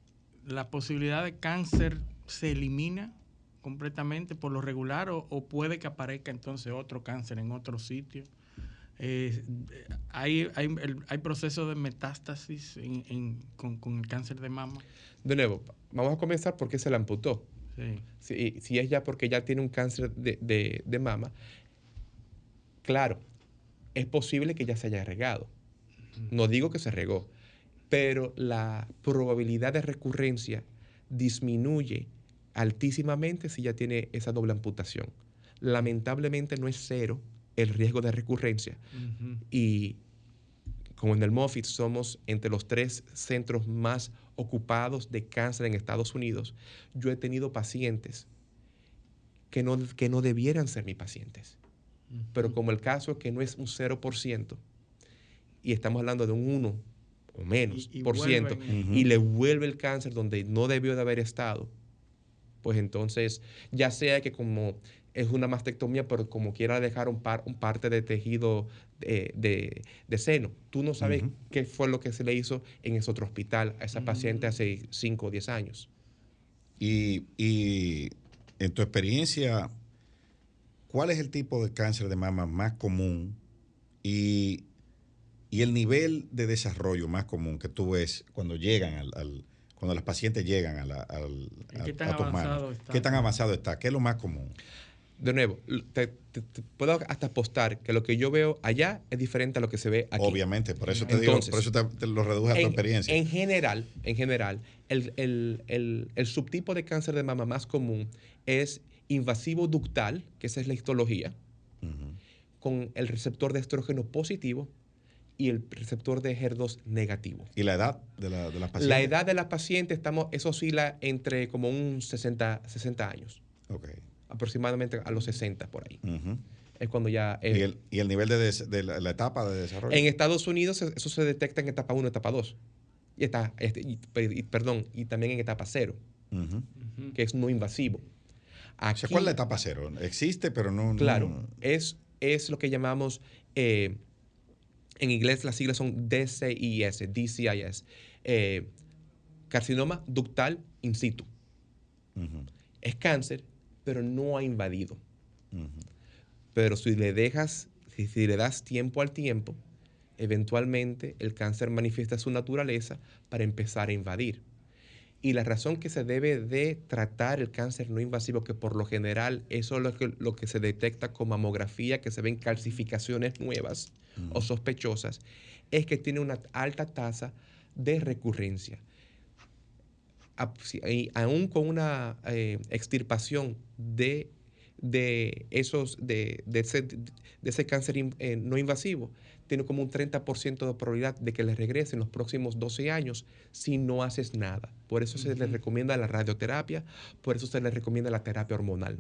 la posibilidad de cáncer se elimina completamente por lo regular o, puede que aparezca entonces otro cáncer en otro sitio. Eh, hay, hay, procesos de metástasis con, el cáncer de mama. De nuevo, vamos a comenzar porque se la amputó. Si, si, es ya porque ya tiene un cáncer de, mama, claro, es posible que ya se haya regado. No digo que se regó, pero la probabilidad de recurrencia disminuye altísimamente si ya tiene esa doble amputación. Lamentablemente no es cero el riesgo de recurrencia. Y como en el Moffitt somos entre los tres centros más ocupados de cáncer en Estados Unidos, yo he tenido pacientes que no, que no debieran ser mis pacientes. Pero como el caso es que no es un 0%, y estamos hablando de un 1 o menos por ciento, y le vuelve el cáncer donde no debió de haber estado, pues entonces, ya sea que como es una mastectomía, pero como quiera dejar un, par, un parte de tejido de, seno. Tú no sabes qué fue lo que se le hizo en ese otro hospital a esa paciente hace 5 o 10 años. Y, en tu experiencia, ¿cuál es el tipo de cáncer de mama más común y, el nivel de desarrollo más común que tú ves cuando llegan al cuando las pacientes llegan a, la, a, ¿Qué tan tus manos. ¿Qué tan avanzado está? ¿Qué es lo más común? De nuevo, te, puedo hasta apostar que lo que yo veo allá es diferente a lo que se ve aquí. Obviamente, por eso te digo, por eso te, lo reduje a tu experiencia. En general, en general, el, el, el, subtipo de cáncer de mama más común es invasivo ductal, que esa es la histología, con el receptor de estrógeno positivo, y el receptor de HER2 negativo. ¿Y la edad de, la, de las pacientes? La edad de las pacientes, estamos, eso oscila entre como un 60, 60 años. Ok. Aproximadamente a los 60 por ahí. Es cuando ya... ¿Y, el, y el nivel de, des- de la, la etapa de desarrollo? En Estados Unidos e, eso se detecta en etapa 1, etapa 2. Y está, este, y- per- y- perdón, y también en etapa 0, Ujú. que es no invasivo. O sea, ¿cuál es la etapa cero? Existe, pero no... no- Claro, es, es lo que llamamos, eh, en inglés las siglas son DCIS, DCIS, eh, carcinoma ductal in situ. Es cáncer, pero no ha invadido. Pero si le dejas, si, si le das tiempo al tiempo, eventualmente el cáncer manifiesta su naturaleza para empezar a invadir. Y la razón que se debe de tratar el cáncer no invasivo, que por lo general eso es lo que, lo que se detecta con mamografía, que se ven calcificaciones nuevas o sospechosas, es que tiene una alta tasa de recurrencia. Aún con una eh, extirpación de, de esos de, de ese, de ese cáncer in- eh, no invasivo, tiene como un 30% de probabilidad de que le regrese en los próximos 12 años si no haces nada. Por eso se les recomienda la radioterapia, por eso se les recomienda la terapia hormonal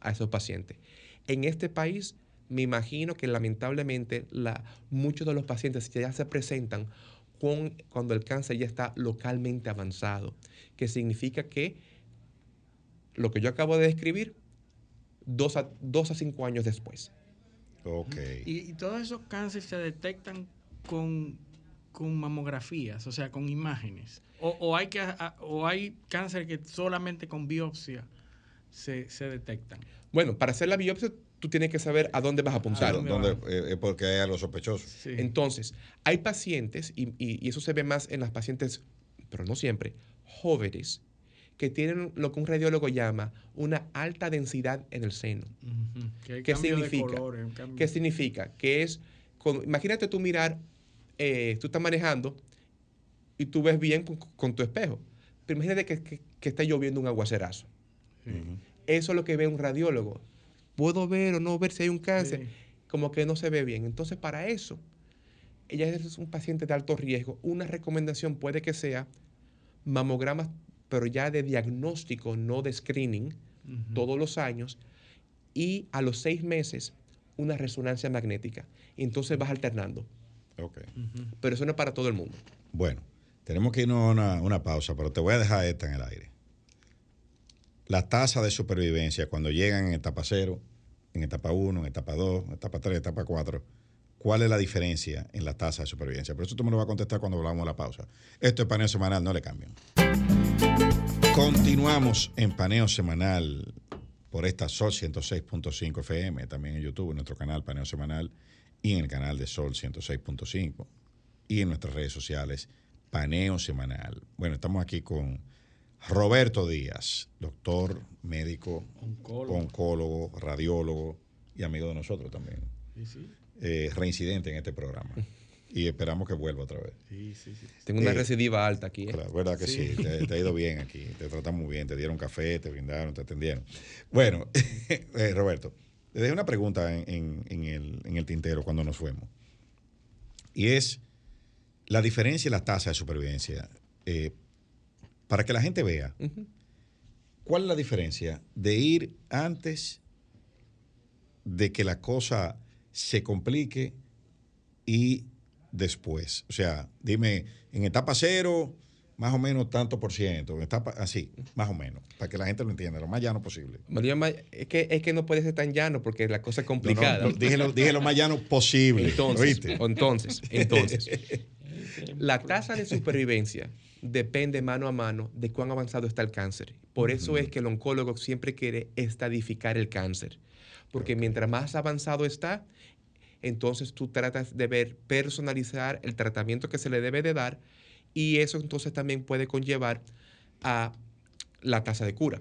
a esos pacientes. En este país, me imagino que lamentablemente la, muchos de los pacientes ya se presentan con, cuando el cáncer ya está localmente avanzado, que significa que lo que yo acabo de describir, dos a, dos a cinco años después. Ok. Y, y todos esos cánceres se detectan con, con mamografías, o sea, con imágenes. O, o hay, que, a- o hay cáncer que solamente con biopsia se, se detectan. Bueno, para hacer la biopsia, tú tienes que saber a dónde vas a apuntar. ¿Dónde- dónde, eh, eh, porque hay algo sospechoso. Entonces, hay pacientes, y, y- y eso se ve más en las pacientes, pero no siempre, jóvenes, que tienen lo que un radiólogo llama una alta densidad en el seno. Que hay ¿Qué significa? ¿Qué significa? Que es, con- imagínate tú mirar, eh, tú estás manejando y tú ves bien con, con tu espejo, pero imagínate que, que- que está lloviendo un aguacerazo. Eso es lo que ve un radiólogo. Puedo ver o no ver si hay un cáncer, como que no se ve bien. Entonces, para eso, ella es un paciente de alto riesgo. Una recomendación puede que sea mamogramas, pero ya de diagnóstico, no de screening, todos los años, y a los seis meses una resonancia magnética. Y entonces vas alternando. Ok. Pero eso no es para todo el mundo. Bueno, tenemos que irnos a una, una pausa, pero te voy a dejar esta en el aire. La tasa de supervivencia cuando llegan en etapa 0, en etapa 1, en etapa 2, en etapa 3, etapa 4, ¿cuál es la diferencia en la tasa de supervivencia? Por eso tú me lo vas a contestar cuando volvamos a la pausa. Esto es paneo semanal, no le cambien. Continuamos en paneo semanal por esta Sol 106.5 FM, también en YouTube, en nuestro canal Paneo Semanal y en el canal de Sol 106.5 y en nuestras redes sociales Paneo Semanal. Bueno, estamos aquí con Roberto Díaz, doctor, médico, Oncólogo. oncólogo, radiólogo y amigo de nosotros también. Sí, sí. Eh, reincidente en este programa. Y esperamos que vuelva otra vez. Sí, sí, sí. Tengo una Eh, recidiva alta aquí. ¿eh? Claro, verdad que sí, Sí. Te, te ha ido bien aquí, te tratan muy bien, te dieron café, te brindaron, te atendieron. Bueno, eh, Roberto, le dejé una pregunta en, en- en el, en el tintero cuando nos fuimos. Y es la diferencia y la tasa de supervivencia. eh, para que la gente vea, ¿cuál es la diferencia de ir antes de que la cosa se complique y después? O sea, dime, en etapa cero, más o menos tanto por ciento, en etapa así, más o menos, para que la gente lo entienda, lo más llano posible. Es, que, es que no puede ser tan llano porque la cosa es complicada. No, no, dije, lo, dije lo más llano posible. Entonces, ¿oíste? entonces, entonces, la tasa de supervivencia depende mano a mano de cuán avanzado está el cáncer. Por eso es que el oncólogo siempre quiere estadificar el cáncer. Porque mientras más avanzado está, entonces tú tratas de ver, personalizar el tratamiento que se le debe de dar y eso entonces también puede conllevar a la tasa de cura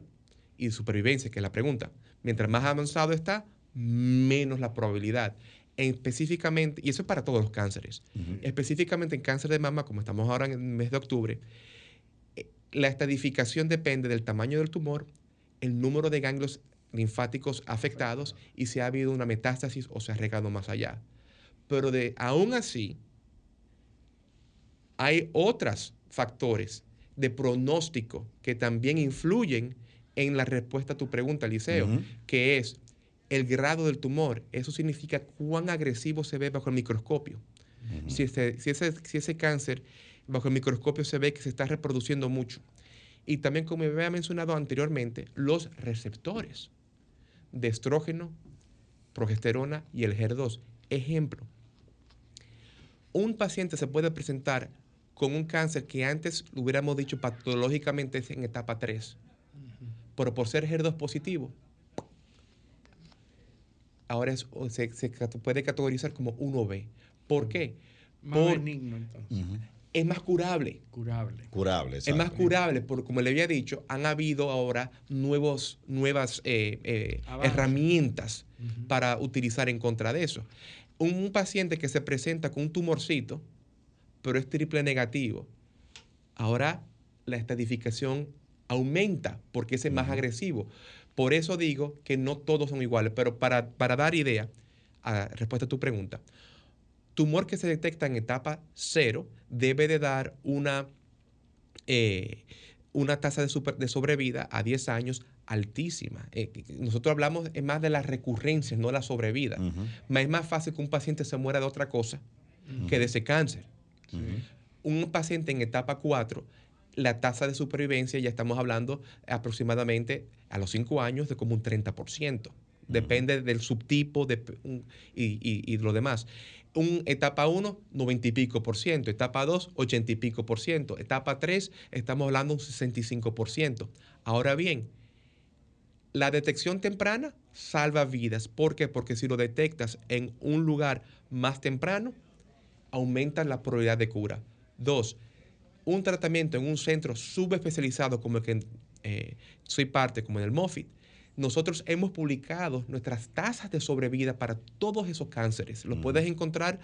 y supervivencia, que es la pregunta. Mientras más avanzado está, menos la probabilidad. Específicamente, y eso es para todos los cánceres, específicamente en cáncer de mama, como estamos ahora en el mes de octubre, eh, la estadificación depende del tamaño del tumor, el número de ganglios linfáticos afectados y si ha habido una metástasis o se ha regado más allá. Pero de, aún así, hay otros factores de pronóstico que también influyen en la respuesta a tu pregunta, Liceo, que es el grado del tumor. Eso significa cuán agresivo se ve bajo el microscopio. si, ese, si, ese, si ese cáncer bajo el microscopio se ve que se está reproduciendo mucho. Y también, como me había mencionado anteriormente, los receptores de estrógeno, progesterona y el HER2. Ejemplo, un paciente se puede presentar con un cáncer que antes lo hubiéramos dicho patológicamente es en etapa 3, pero por ser HER2 positivo, ahora es- o se, se puede categorizar como 1B. ¿Por qué? Más Por- benigno, entonces. es más curable. Curable. Curable, Es más exacto. curable, porque como le había dicho, han habido ahora nuevos, nuevas eh, eh, herramientas para utilizar en contra de eso. Un, un paciente que se presenta con un tumorcito, pero es triple negativo, ahora la estadificación aumenta porque ese es más agresivo. Por eso digo que no todos son iguales, pero para, para dar idea, a respuesta a tu pregunta, tumor que se detecta en etapa cero debe de dar una, eh, una tasa de, super- de sobrevida a 10 años altísima. Eh, nosotros hablamos más de la recurrencia, no la sobrevida. Ma- Es más fácil que un paciente se muera de otra cosa que de ese cáncer. Un paciente en etapa 4, la tasa de supervivencia ya estamos hablando aproximadamente a los 5 años de como un 30%. Depende del subtipo de, y- y lo demás. Un etapa 1, 90 y pico por ciento. Etapa 2, 80 y pico por ciento. Etapa 3, estamos hablando un 65 por ciento. Ahora bien, la detección temprana salva vidas. ¿Por qué? Porque si lo detectas en un lugar más temprano, aumenta la probabilidad de cura. Dos, un tratamiento en un centro subespecializado como el que eh, soy parte, como en el MOFIT, nosotros hemos publicado nuestras tasas de sobrevida para todos esos cánceres. Los puedes encontrar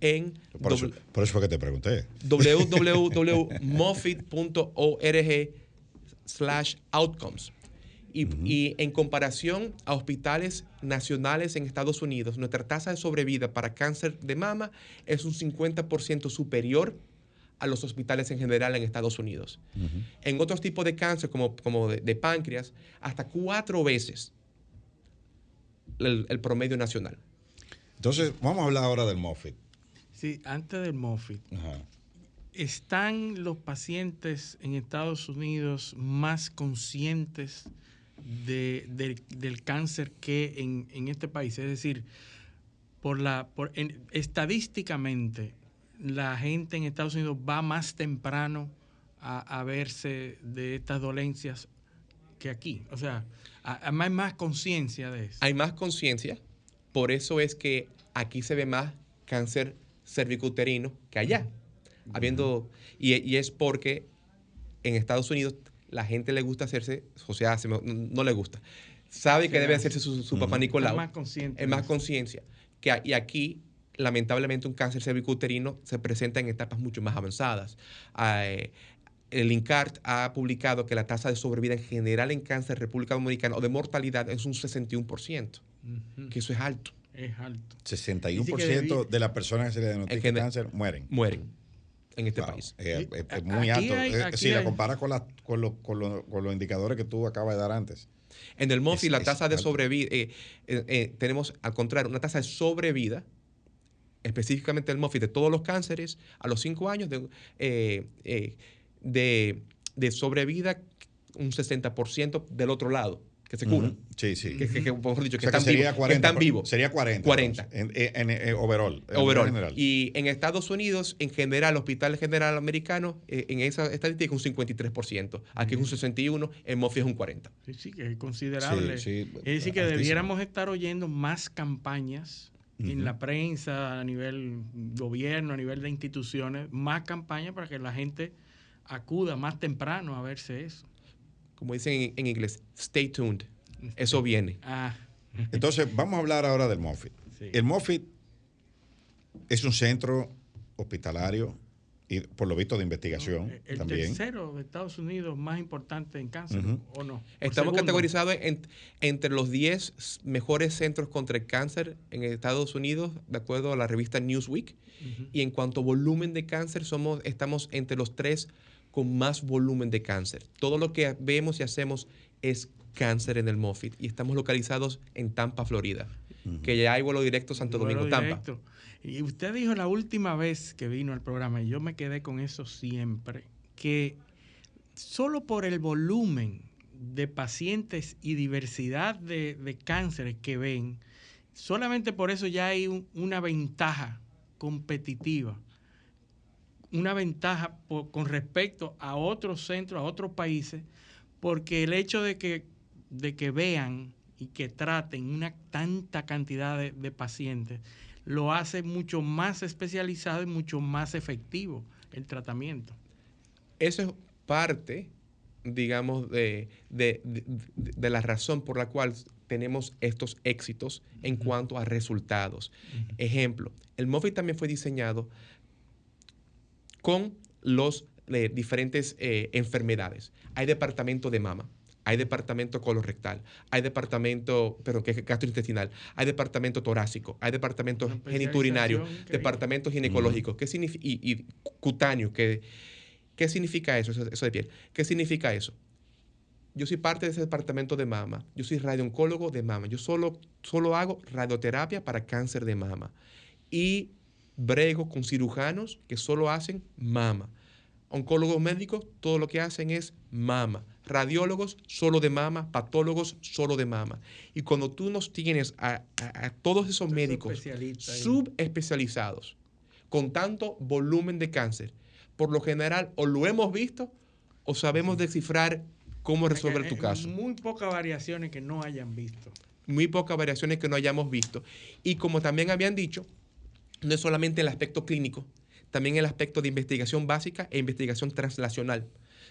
en Por eso, doble- por eso fue que te pregunté. www.moffitt.org slash outcomes. Y, y en comparación a hospitales nacionales en Estados Unidos, nuestra tasa de sobrevida para cáncer de mama es un 50% superior a los hospitales en general en Estados Unidos. En otros tipos de cáncer, como, como de, de páncreas, hasta cuatro veces el, el promedio nacional. Entonces, vamos a hablar ahora del Moffitt. Sí, antes del MOFIT, Ajá. ¿están los pacientes en Estados Unidos más conscientes de- del- del cáncer que en, en este país? Es decir, por la, por, en- estadísticamente, la gente en Estados Unidos va más temprano a, a verse de estas dolencias que aquí. O sea, hay más conciencia de eso. Hay más conciencia, por eso es que aquí se ve más cáncer cervicuterino que allá. Habiendo, y, y es porque en Estados Unidos la gente le gusta hacerse, o sea, hace- no, no le gusta. Sabe que debe hace. hacerse su, su papá. Nicolau. Es más consciente Es más conciencia. Que, y aquí, lamentablemente, un cáncer cervicuterino se presenta en etapas mucho más avanzadas. Eh, el INCART ha publicado que la tasa de sobrevida en general en cáncer en República Dominicana o de mortalidad es un 61%, Ujú. que eso es alto. Es alto. 61% de las personas que se le diagnostica cáncer mueren. Mueren en este Wow, país. Es, es- es muy Aquí alto. hay- Eh, aquí si la comparas con, la- con, lo- con lo- con los indicadores que tú acabas de dar antes. En el MOFI la tasa de sobrevida, eh, eh, eh, tenemos al contrario una tasa de sobrevida, específicamente el MOFI de todos los cánceres a los 5 años de, eh, eh, de, de sobrevida un 60% del otro lado, que se curan. Ujú. Sí, sí. Que, que- que, mejor dicho, O que sea, que están sería vivos. que 40, están vivos. Sería 40. 40. entonces, en, en- en overall. en Overall. general. Y en Estados Unidos, en general, el Hospital General Americano, eh, en esa estadística un 53%. Aquí es un 61%, en MOFI es un 40%. Sí, sí, que es considerable. Sí, sí, es decir, que altísimo. debiéramos estar oyendo más campañas en la prensa, a nivel gobierno, a nivel de instituciones, más campañas para que la gente acuda más temprano a verse eso. Como dicen en, en inglés, stay tuned. Eso viene. Ah, Entonces, vamos a hablar ahora del Moffitt. Sí. El Moffitt es un centro hospitalario y por lo visto de investigación Eh, El también. tercero de Estados Unidos más importante en cáncer. ¿o no? ¿O Estamos categorizados en- entre los 10 s- mejores centros contra el cáncer en Estados Unidos, de acuerdo a la revista Newsweek. Y en cuanto a volumen de cáncer, somos, estamos entre los tres con más volumen de cáncer. Todo lo que vemos y hacemos es cáncer en el Moffitt. Y estamos localizados en Tampa, Florida. Que ya hay vuelo directo Santo Vuelo Domingo, Tampa. directo. Y usted dijo la última vez que vino al programa, y yo me quedé con eso siempre, que solo por el volumen de pacientes y diversidad de, de cánceres que ven, solamente por eso ya hay un- una ventaja competitiva, una ventaja con respecto a otros centros, a otros países, porque el hecho de que, de que vean y que traten una tanta cantidad de pacientes lo hace mucho más especializado y mucho más efectivo el tratamiento. Eso es parte, digamos, de, de- de- la razón por la cual tenemos estos éxitos en cuanto a resultados. Ejemplo, el Moffitt también fue diseñado con los eh, diferentes eh, enfermedades. Hay departamento de mama, hay departamento colorectal, hay departamento, perdón, que es gastrointestinal, hay departamento torácico, hay departamento geniturinario, departamento ginecológico, ¿qué significa? Y, y cutáneo, que, ¿qué significa eso, eso, eso de piel? ¿Qué significa eso? Yo soy parte de ese departamento de mama. Yo soy radiooncólogo de mama. Yo solo, solo hago radioterapia para cáncer de mama. Y brego con cirujanos que solo hacen mama. Oncólogos médicos, todo lo que hacen es mama. Radiólogos, solo de mama. Patólogos, solo de mama. Y cuando tú nos tienes a, a- a todos esos médicos subespecializados, con tanto volumen de cáncer, por lo general o lo hemos visto o sabemos descifrar cómo resolver tu caso. Muy pocas variaciones que no hayan visto. Muy pocas variaciones que no hayamos visto. Y como también habían dicho, no es solamente el aspecto clínico, también el aspecto de investigación básica e investigación translacional.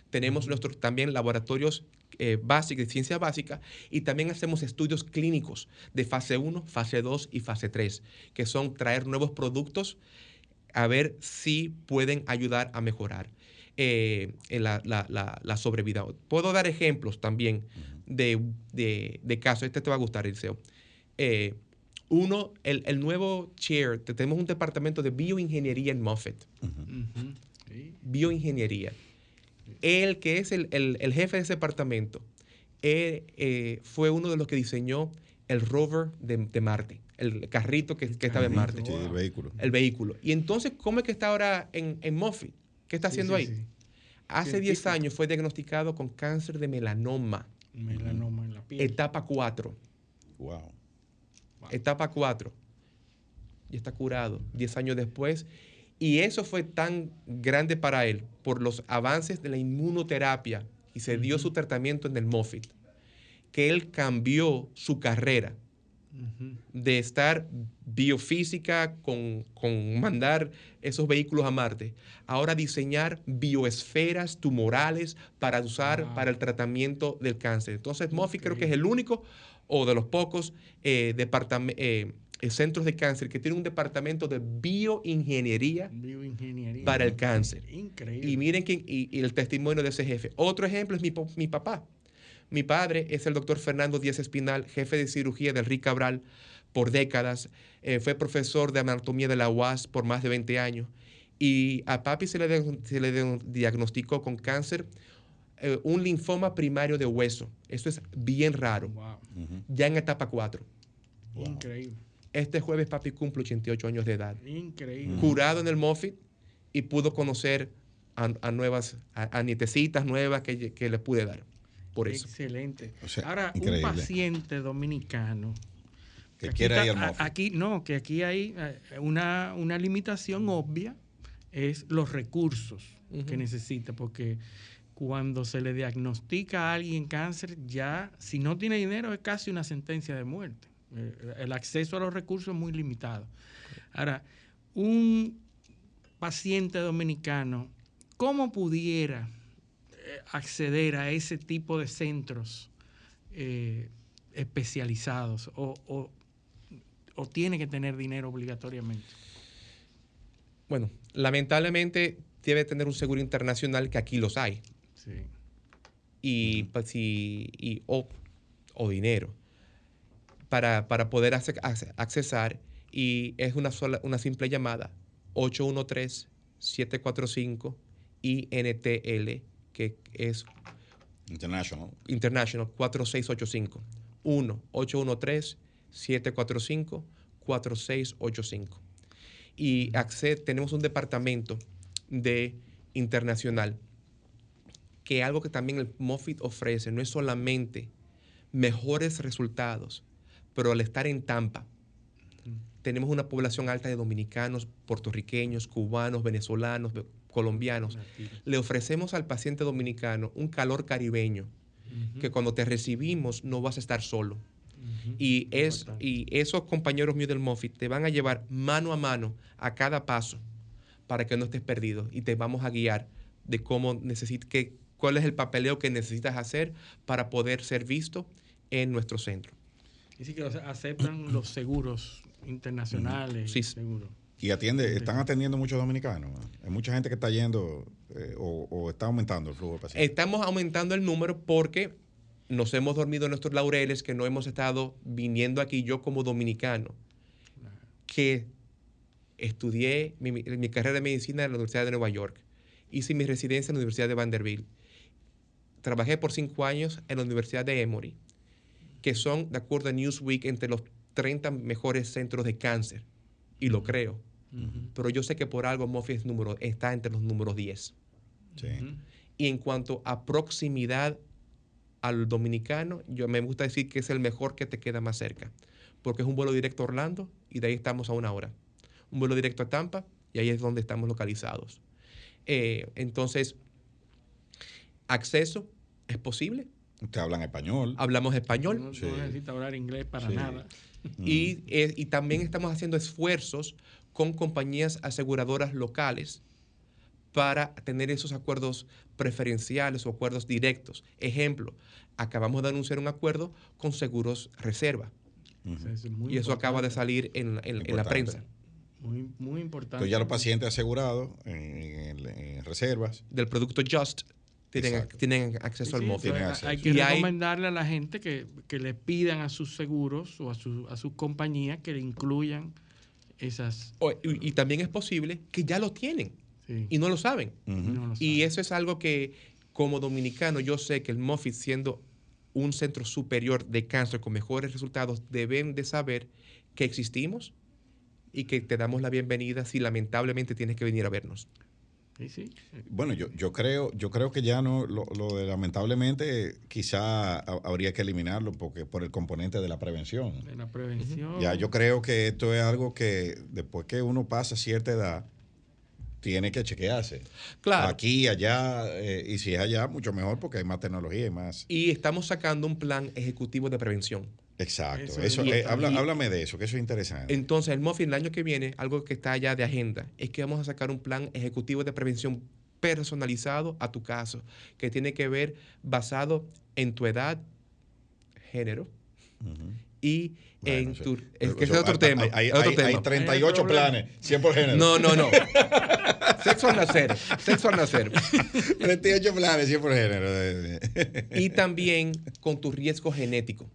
Tenemos nuestros también laboratorios eh, básicos, de ciencia básica, y también hacemos estudios clínicos de fase 1, fase 2 y fase 3, que son traer nuevos productos a ver si pueden ayudar a mejorar eh, la, la- la- la sobrevida. Puedo dar ejemplos también de, de- de casos. Este te va a gustar, Eliseo. Eh, uno, el, el nuevo chair, te- tenemos un departamento de bioingeniería en. Sí. Bioingeniería. El que es el, el- el jefe de ese departamento eh, eh, fue uno de los que diseñó el rover de, de Marte, el carrito que, que estaba en Marte. Sí, el vehículo. El vehículo. Y entonces, ¿cómo es que está ahora en, en Moffitt? ¿Qué está Sí, haciendo sí, ahí? sí. Hace 10 Científico. años fue diagnosticado con cáncer de melanoma, Melanoma en la piel. etapa 4. Wow. Etapa 4. Y está curado 10 años después. Y eso fue tan grande para él por los avances de la inmunoterapia y se dio su tratamiento en el Moffitt, que él cambió su carrera de estar biofísica con, con mandar esos vehículos a Marte, ahora diseñar bioesferas tumorales para usar Wow. para el tratamiento del cáncer. Entonces, Moffitt creo que es el único o de los pocos eh, eh, centros de cáncer que tiene un departamento de bioingeniería Bioingeniería. para el cáncer. Increíble. Y miren quién- y, y el testimonio de ese jefe. Otro ejemplo es mi, papá. Mi padre es el doctor Fernando Díaz Espinal, jefe de cirugía del RIC Cabral por décadas. Eh, fue profesor de anatomía de la UAS por más de 20 años. Y a papi se le, se diagnosticó con cáncer eh, un linfoma primario de hueso. Eso es bien raro. Wow. Ya en etapa 4. Increíble. Este jueves papi cumple 88 años de edad Increíble. curado en el Moffitt y pudo conocer a, a nuevas, a, a nietecitas nuevas que, que le pude dar. Por eso. Excelente. O sea, Ahora, increíble. un paciente dominicano. Que aquí quiera ir al a- Moffitt. Aquí no, que aquí hay eh, una, una limitación obvia, es los recursos que necesita, porque cuando se le diagnostica a alguien cáncer, ya si no tiene dinero es casi una sentencia de muerte. Eh, El acceso a los recursos es muy limitado. Ahora, un paciente dominicano, ¿cómo pudiera eh, acceder a ese tipo de centros eh, especializados o, o- o tiene que tener dinero obligatoriamente? Bueno, lamentablemente debe tener un seguro internacional que aquí los hay. Sí. Y, pues, y- y- o, o dinero para, para poder ace- accesar. Y es una, sola, una simple llamada 813-745-INTL, que es International. International 4685. 1-813-745-4685. Y tenemos un departamento de internacional que algo que también el Moffitt ofrece no es solamente mejores resultados, pero al estar en Tampa, tenemos una población alta de dominicanos, puertorriqueños, cubanos, venezolanos, ve- colombianos. Le ofrecemos al paciente dominicano un calor caribeño, que cuando te recibimos no vas a estar solo. Y, es, y esos compañeros míos del Moffitt te van a llevar mano a mano a cada paso para que no estés perdido y te vamos a guiar de cómo necesit que, cuál es el papeleo que necesitas hacer para poder ser visto en nuestro centro. Y sí que o sea, aceptan los seguros internacionales. Sí. seguros. Y atiende, están atendiendo muchos dominicanos. Hay mucha gente que está yendo eh, o, o está aumentando el flujo de pacientes. Estamos aumentando el número porque nos hemos dormido en nuestros laureles, que no hemos estado viniendo aquí yo como dominicano, que estudié mi, mi carrera de medicina en la Universidad de Nueva York, hice mi residencia en la Universidad de Vanderbilt, trabajé por cinco años en la Universidad de Emory, que son, de acuerdo a Newsweek, entre los 30 mejores centros de cáncer, y lo creo. Pero yo sé que por algo Moffitt es número, está entre los números 10. Sí. Y en cuanto a proximidad al dominicano, yo me gusta decir que es el mejor que te queda más cerca, porque es un vuelo directo a Orlando y de ahí estamos a una hora. Un vuelo directo a Tampa y ahí es donde estamos localizados. Eh, entonces, acceso es posible. Ustedes hablan español. Hablamos español. No, no necesita hablar inglés para Sí. nada. Y, eh, y también estamos haciendo esfuerzos con compañías aseguradoras locales para tener esos acuerdos preferenciales o acuerdos directos. Ejemplo, acabamos de anunciar un acuerdo con Seguros Reserva. Eso es muy y eso acaba de salir en, en- en la prensa. Muy, muy importante. Entonces ya los pacientes asegurados en, en- en reservas. Del producto Just tienen, acceso Sí, al sí, móvil. Hay que Y hay- recomendarle a la gente que, que le pidan a sus seguros o a, su, a sus compañías que le incluyan esas. o- y, y también es posible que ya lo tienen Sí. y no lo saben. No lo Y eso es algo que como dominicano yo sé que el Moffitt siendo un centro superior de cáncer con mejores resultados deben de saber que existimos y que te damos la bienvenida si lamentablemente tienes que venir a vernos. Sí, sí. Bueno, yo, yo creo, yo creo que ya no, lo, lo de lamentablemente quizá ha- habría que eliminarlo porque por el componente de la prevención. De la prevención. Ya yo creo que esto es algo que después que uno pasa cierta edad, tiene que chequearse. Claro. Aquí, allá, eh, y si es allá, mucho mejor porque hay más tecnología y más. Y estamos sacando un plan ejecutivo de prevención. Exacto. Eso Eso, es- eh, habla- háblame de eso, que eso es interesante. Entonces, el Muffin el año que viene, algo que está ya de agenda, es que vamos a sacar un plan ejecutivo de prevención personalizado a tu caso, que tiene que ver basado en tu edad, género y en tu... Es que ese es otro hay- tema. hay- es otro hay- tema. hay 38 planes, 100 por género. No, no, no. sexo al nacer. Sexo al nacer. 38 planes, 100 por género. y también con tu riesgo genético.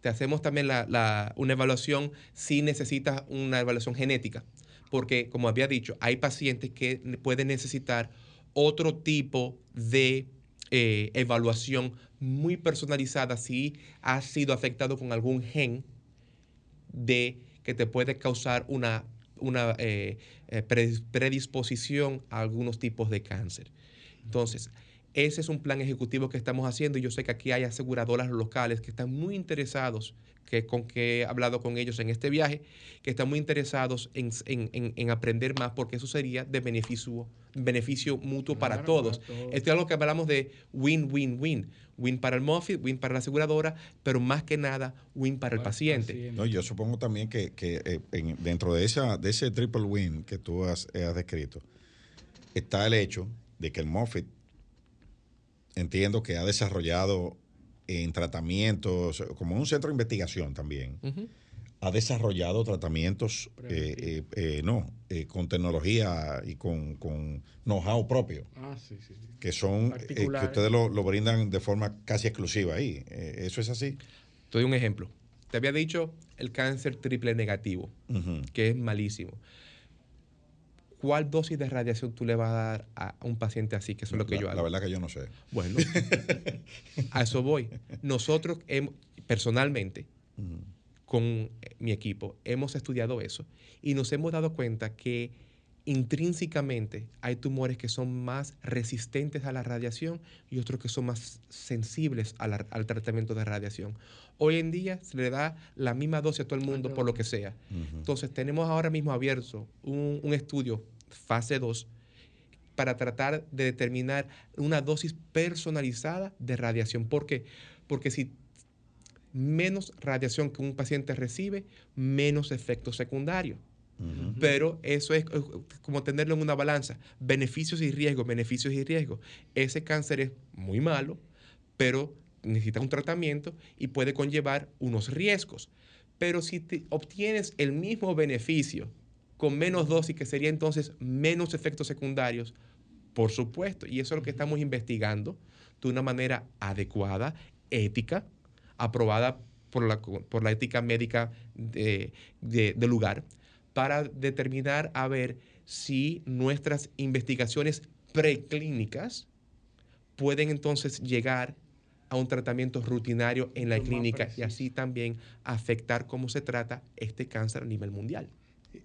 Te hacemos también la- una evaluación si necesitas una evaluación genética, porque como había dicho, hay pacientes que pueden necesitar otro tipo de eh, evaluación muy personalizada si has sido afectado con algún gen de que te puede causar una, una eh, eh, predis- predisposición a algunos tipos de cáncer. Entonces, ese es un plan ejecutivo que estamos haciendo y yo sé que aquí hay aseguradoras locales que están muy interesados, que, con que he hablado con ellos en este viaje, que están muy interesados en, en- en- en aprender más porque eso sería de beneficio, beneficio mutuo para todos. para todos. Esto es algo que hablamos de win-win-win. Win para el Moffitt, win para la aseguradora, pero más que nada win para el paciente. No, yo supongo también que, que, eh, en- dentro de, esa, de ese triple win que tú has, eh, has descrito, está el hecho de que el Moffitt entiendo que ha desarrollado en tratamientos, como un centro de investigación también, ha desarrollado tratamientos, eh, eh, eh, no, con tecnología y con, con know-how propio, Ah, sí, sí. sí. que son, que ustedes lo, lo brindan de forma casi exclusiva ahí. ¿Eso es así? Te doy un ejemplo. Te había dicho el cáncer triple negativo, que es malísimo. ¿Cuál dosis de radiación tú le vas a dar a un paciente así? Que eso es lo que La- yo hago. La verdad que yo no sé. Bueno, a eso voy. Nosotros, hem- personalmente, con eh, mi equipo, hemos estudiado eso y nos hemos dado cuenta que intrínsecamente hay tumores que son más resistentes a la radiación y otros que son más sensibles la- al tratamiento de radiación. Hoy en día se le da la misma dosis a todo el mundo por lo que sea. Entonces tenemos ahora mismo abierto un, un estudio, fase 2, para tratar de determinar una dosis personalizada de radiación. ¿Por qué? Porque si menos radiación que un paciente recibe, menos efectos secundarios. Pero eso es eh, como tenerlo en una balanza. Beneficios y riesgos, beneficios y riesgos. Ese cáncer es muy malo, pero necesita un tratamiento y puede conllevar unos riesgos. Pero si te obtienes el mismo beneficio con menos dosis, que sería entonces menos efectos secundarios, por supuesto. Y eso es lo que estamos investigando de una manera adecuada, ética, aprobada por la, por la ética médica de, de- del lugar, para determinar a ver si nuestras investigaciones preclínicas pueden entonces llegar a un tratamiento rutinario en la clínica y así también afectar cómo se trata este cáncer a nivel mundial.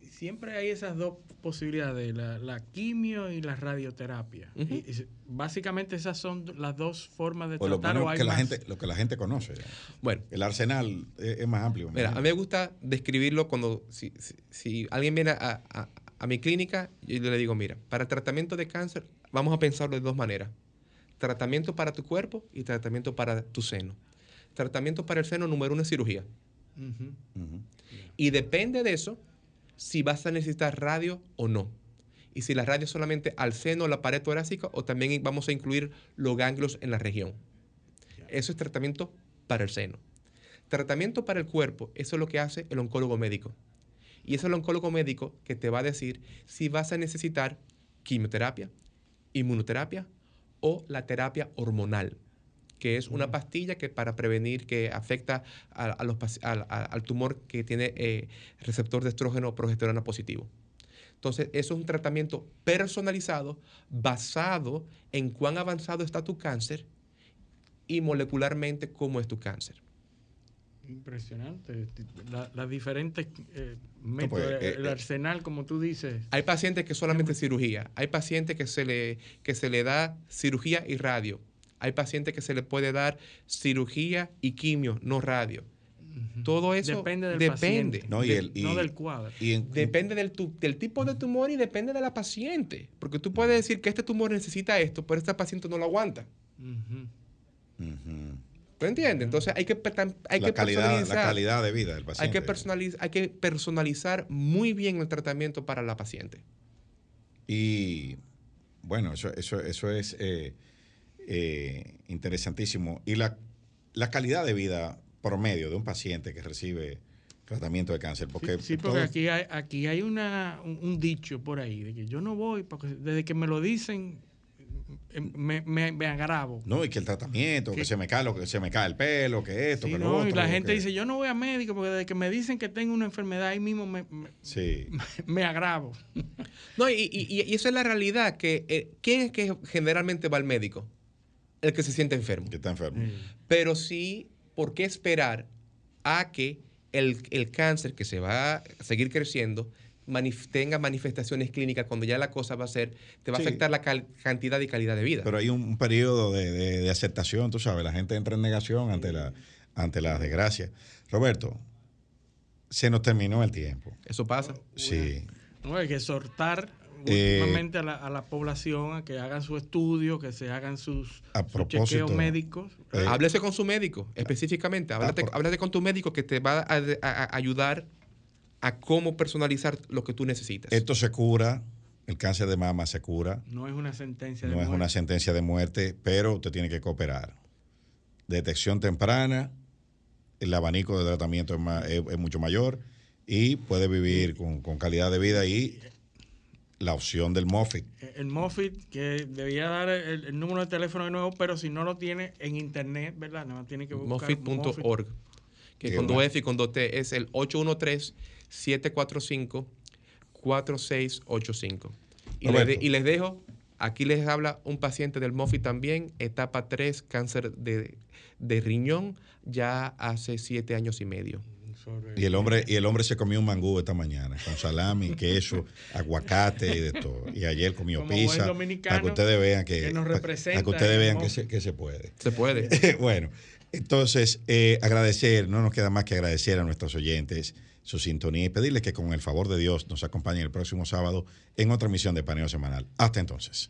Siempre hay esas dos posibilidades, la, la quimio y la radioterapia. Y- y básicamente esas son las dos formas de O lo, tratar. o menos hay que la más? gente, lo que la gente conoce. Bueno, El arsenal es, es más amplio. Mira, a mí me gusta describirlo cuando, si, si- si alguien viene a, a- a mi clínica, yo le digo, mira, para el tratamiento de cáncer, vamos a pensarlo de dos maneras. Tratamiento para tu cuerpo y tratamiento para tu seno. Tratamiento para el seno, número uno es cirugía. Y depende de eso, si vas a necesitar radio o no. Y si la radio es solamente al seno o la pared torácica, o también vamos a incluir los ganglios en la región. Eso es tratamiento para el seno. Tratamiento para el cuerpo, eso es lo que hace el oncólogo médico. Y es el oncólogo médico que te va a decir si vas a necesitar quimioterapia, inmunoterapia o la terapia hormonal, que es una pastilla que para prevenir que afecta a, a los paci- al, a- al tumor que tiene eh, receptor de estrógeno o progesterona positivo. Entonces, eso es un tratamiento personalizado basado en cuán avanzado está tu cáncer y molecularmente cómo es tu cáncer. Impresionante. La- Las diferentes eh, métodos, pues, eh, el arsenal, como tú dices. Hay pacientes que solamente cirugía, hay pacientes que se le, que se le da cirugía y radio, hay pacientes que se le puede dar cirugía y quimio, no radio. Todo eso Depende del depende. paciente, No, y de- el- y- no del cuadro. Y en- Depende del, tu- del tipo de tumor y depende de la paciente. Porque tú puedes decir que este tumor necesita esto, pero este paciente no lo aguanta. Ujú. ¿Tú entiendes? Entonces hay que, hay la, que calidad, la personalizar. calidad de vida del hay, paciente. que personalizar, hay que personalizar muy bien el tratamiento para la paciente. Y bueno, eso, eso, eso es eh, eh, interesantísimo. Y la, la calidad de vida promedio de un paciente que recibe tratamiento de cáncer, porque, sí, sí, porque todo- aquí hay, aquí hay una, un, un dicho por ahí de que yo no voy, porque desde que me lo dicen, eh, me, me, me agravo. no, y que el tratamiento, que se me cae lo que se me cae el pelo, que esto, Sí, que lo no, otro. y la gente que- dice, yo no voy a médico porque desde que me dicen que tengo una enfermedad, ahí mismo me, me, Sí. me agravo. No, y, y- y esa es la realidad, que eh, ¿quién es que generalmente va al médico? El que se siente enfermo. que está enfermo. Pero sí, ¿por qué esperar a que el, el cáncer que se va a seguir creciendo manif- tenga manifestaciones clínicas cuando ya la cosa va a ser, te va Sí. a afectar la cantidad y calidad de vida? Pero hay un, un periodo de, de- de aceptación, tú sabes, la gente entra en negación ante la, ante la desgracia. Roberto, se nos terminó el tiempo. Eso pasa. Sí. No, hay que exhortar Eh, últimamente a, la, a la población a que hagan su estudio, que se hagan sus, A sus chequeos médicos. eh, Háblese con su médico, específicamente. Háblate, por- háblate con tu médico que te va a, a- a ayudar a cómo personalizar lo que tú necesitas. Esto se cura, el cáncer de mama se cura, No es una sentencia de no es muerte. una sentencia de muerte, pero usted tiene que cooperar. Detección temprana el abanico de tratamiento es, más- es- es mucho mayor y puede vivir con, con calidad de vida y la opción del Moffitt. El Moffitt, que debía dar el, el número de teléfono de nuevo, pero si no lo tiene en internet, ¿verdad? Nada más tiene que buscar Moffitt.org. Que Qué con dos F y con dos T es el 813-745-4685. Y, le de- y les dejo, aquí les habla un paciente del Moffitt también, etapa 3, cáncer de, de riñón, ya hace siete años y medio. Y el hombre y el hombre se comió un mangú esta mañana con salami, queso, aguacate y de todo. Y ayer comió Como pizza. Para que ustedes vean que, que nos para- representa para que ustedes vean que se, que se puede. Se puede. bueno, entonces eh, agradecer, no nos queda más que agradecer a nuestros oyentes su sintonía y pedirles que con el favor de Dios nos acompañen el próximo sábado en otra emisión de Paneo Semanal. Hasta entonces.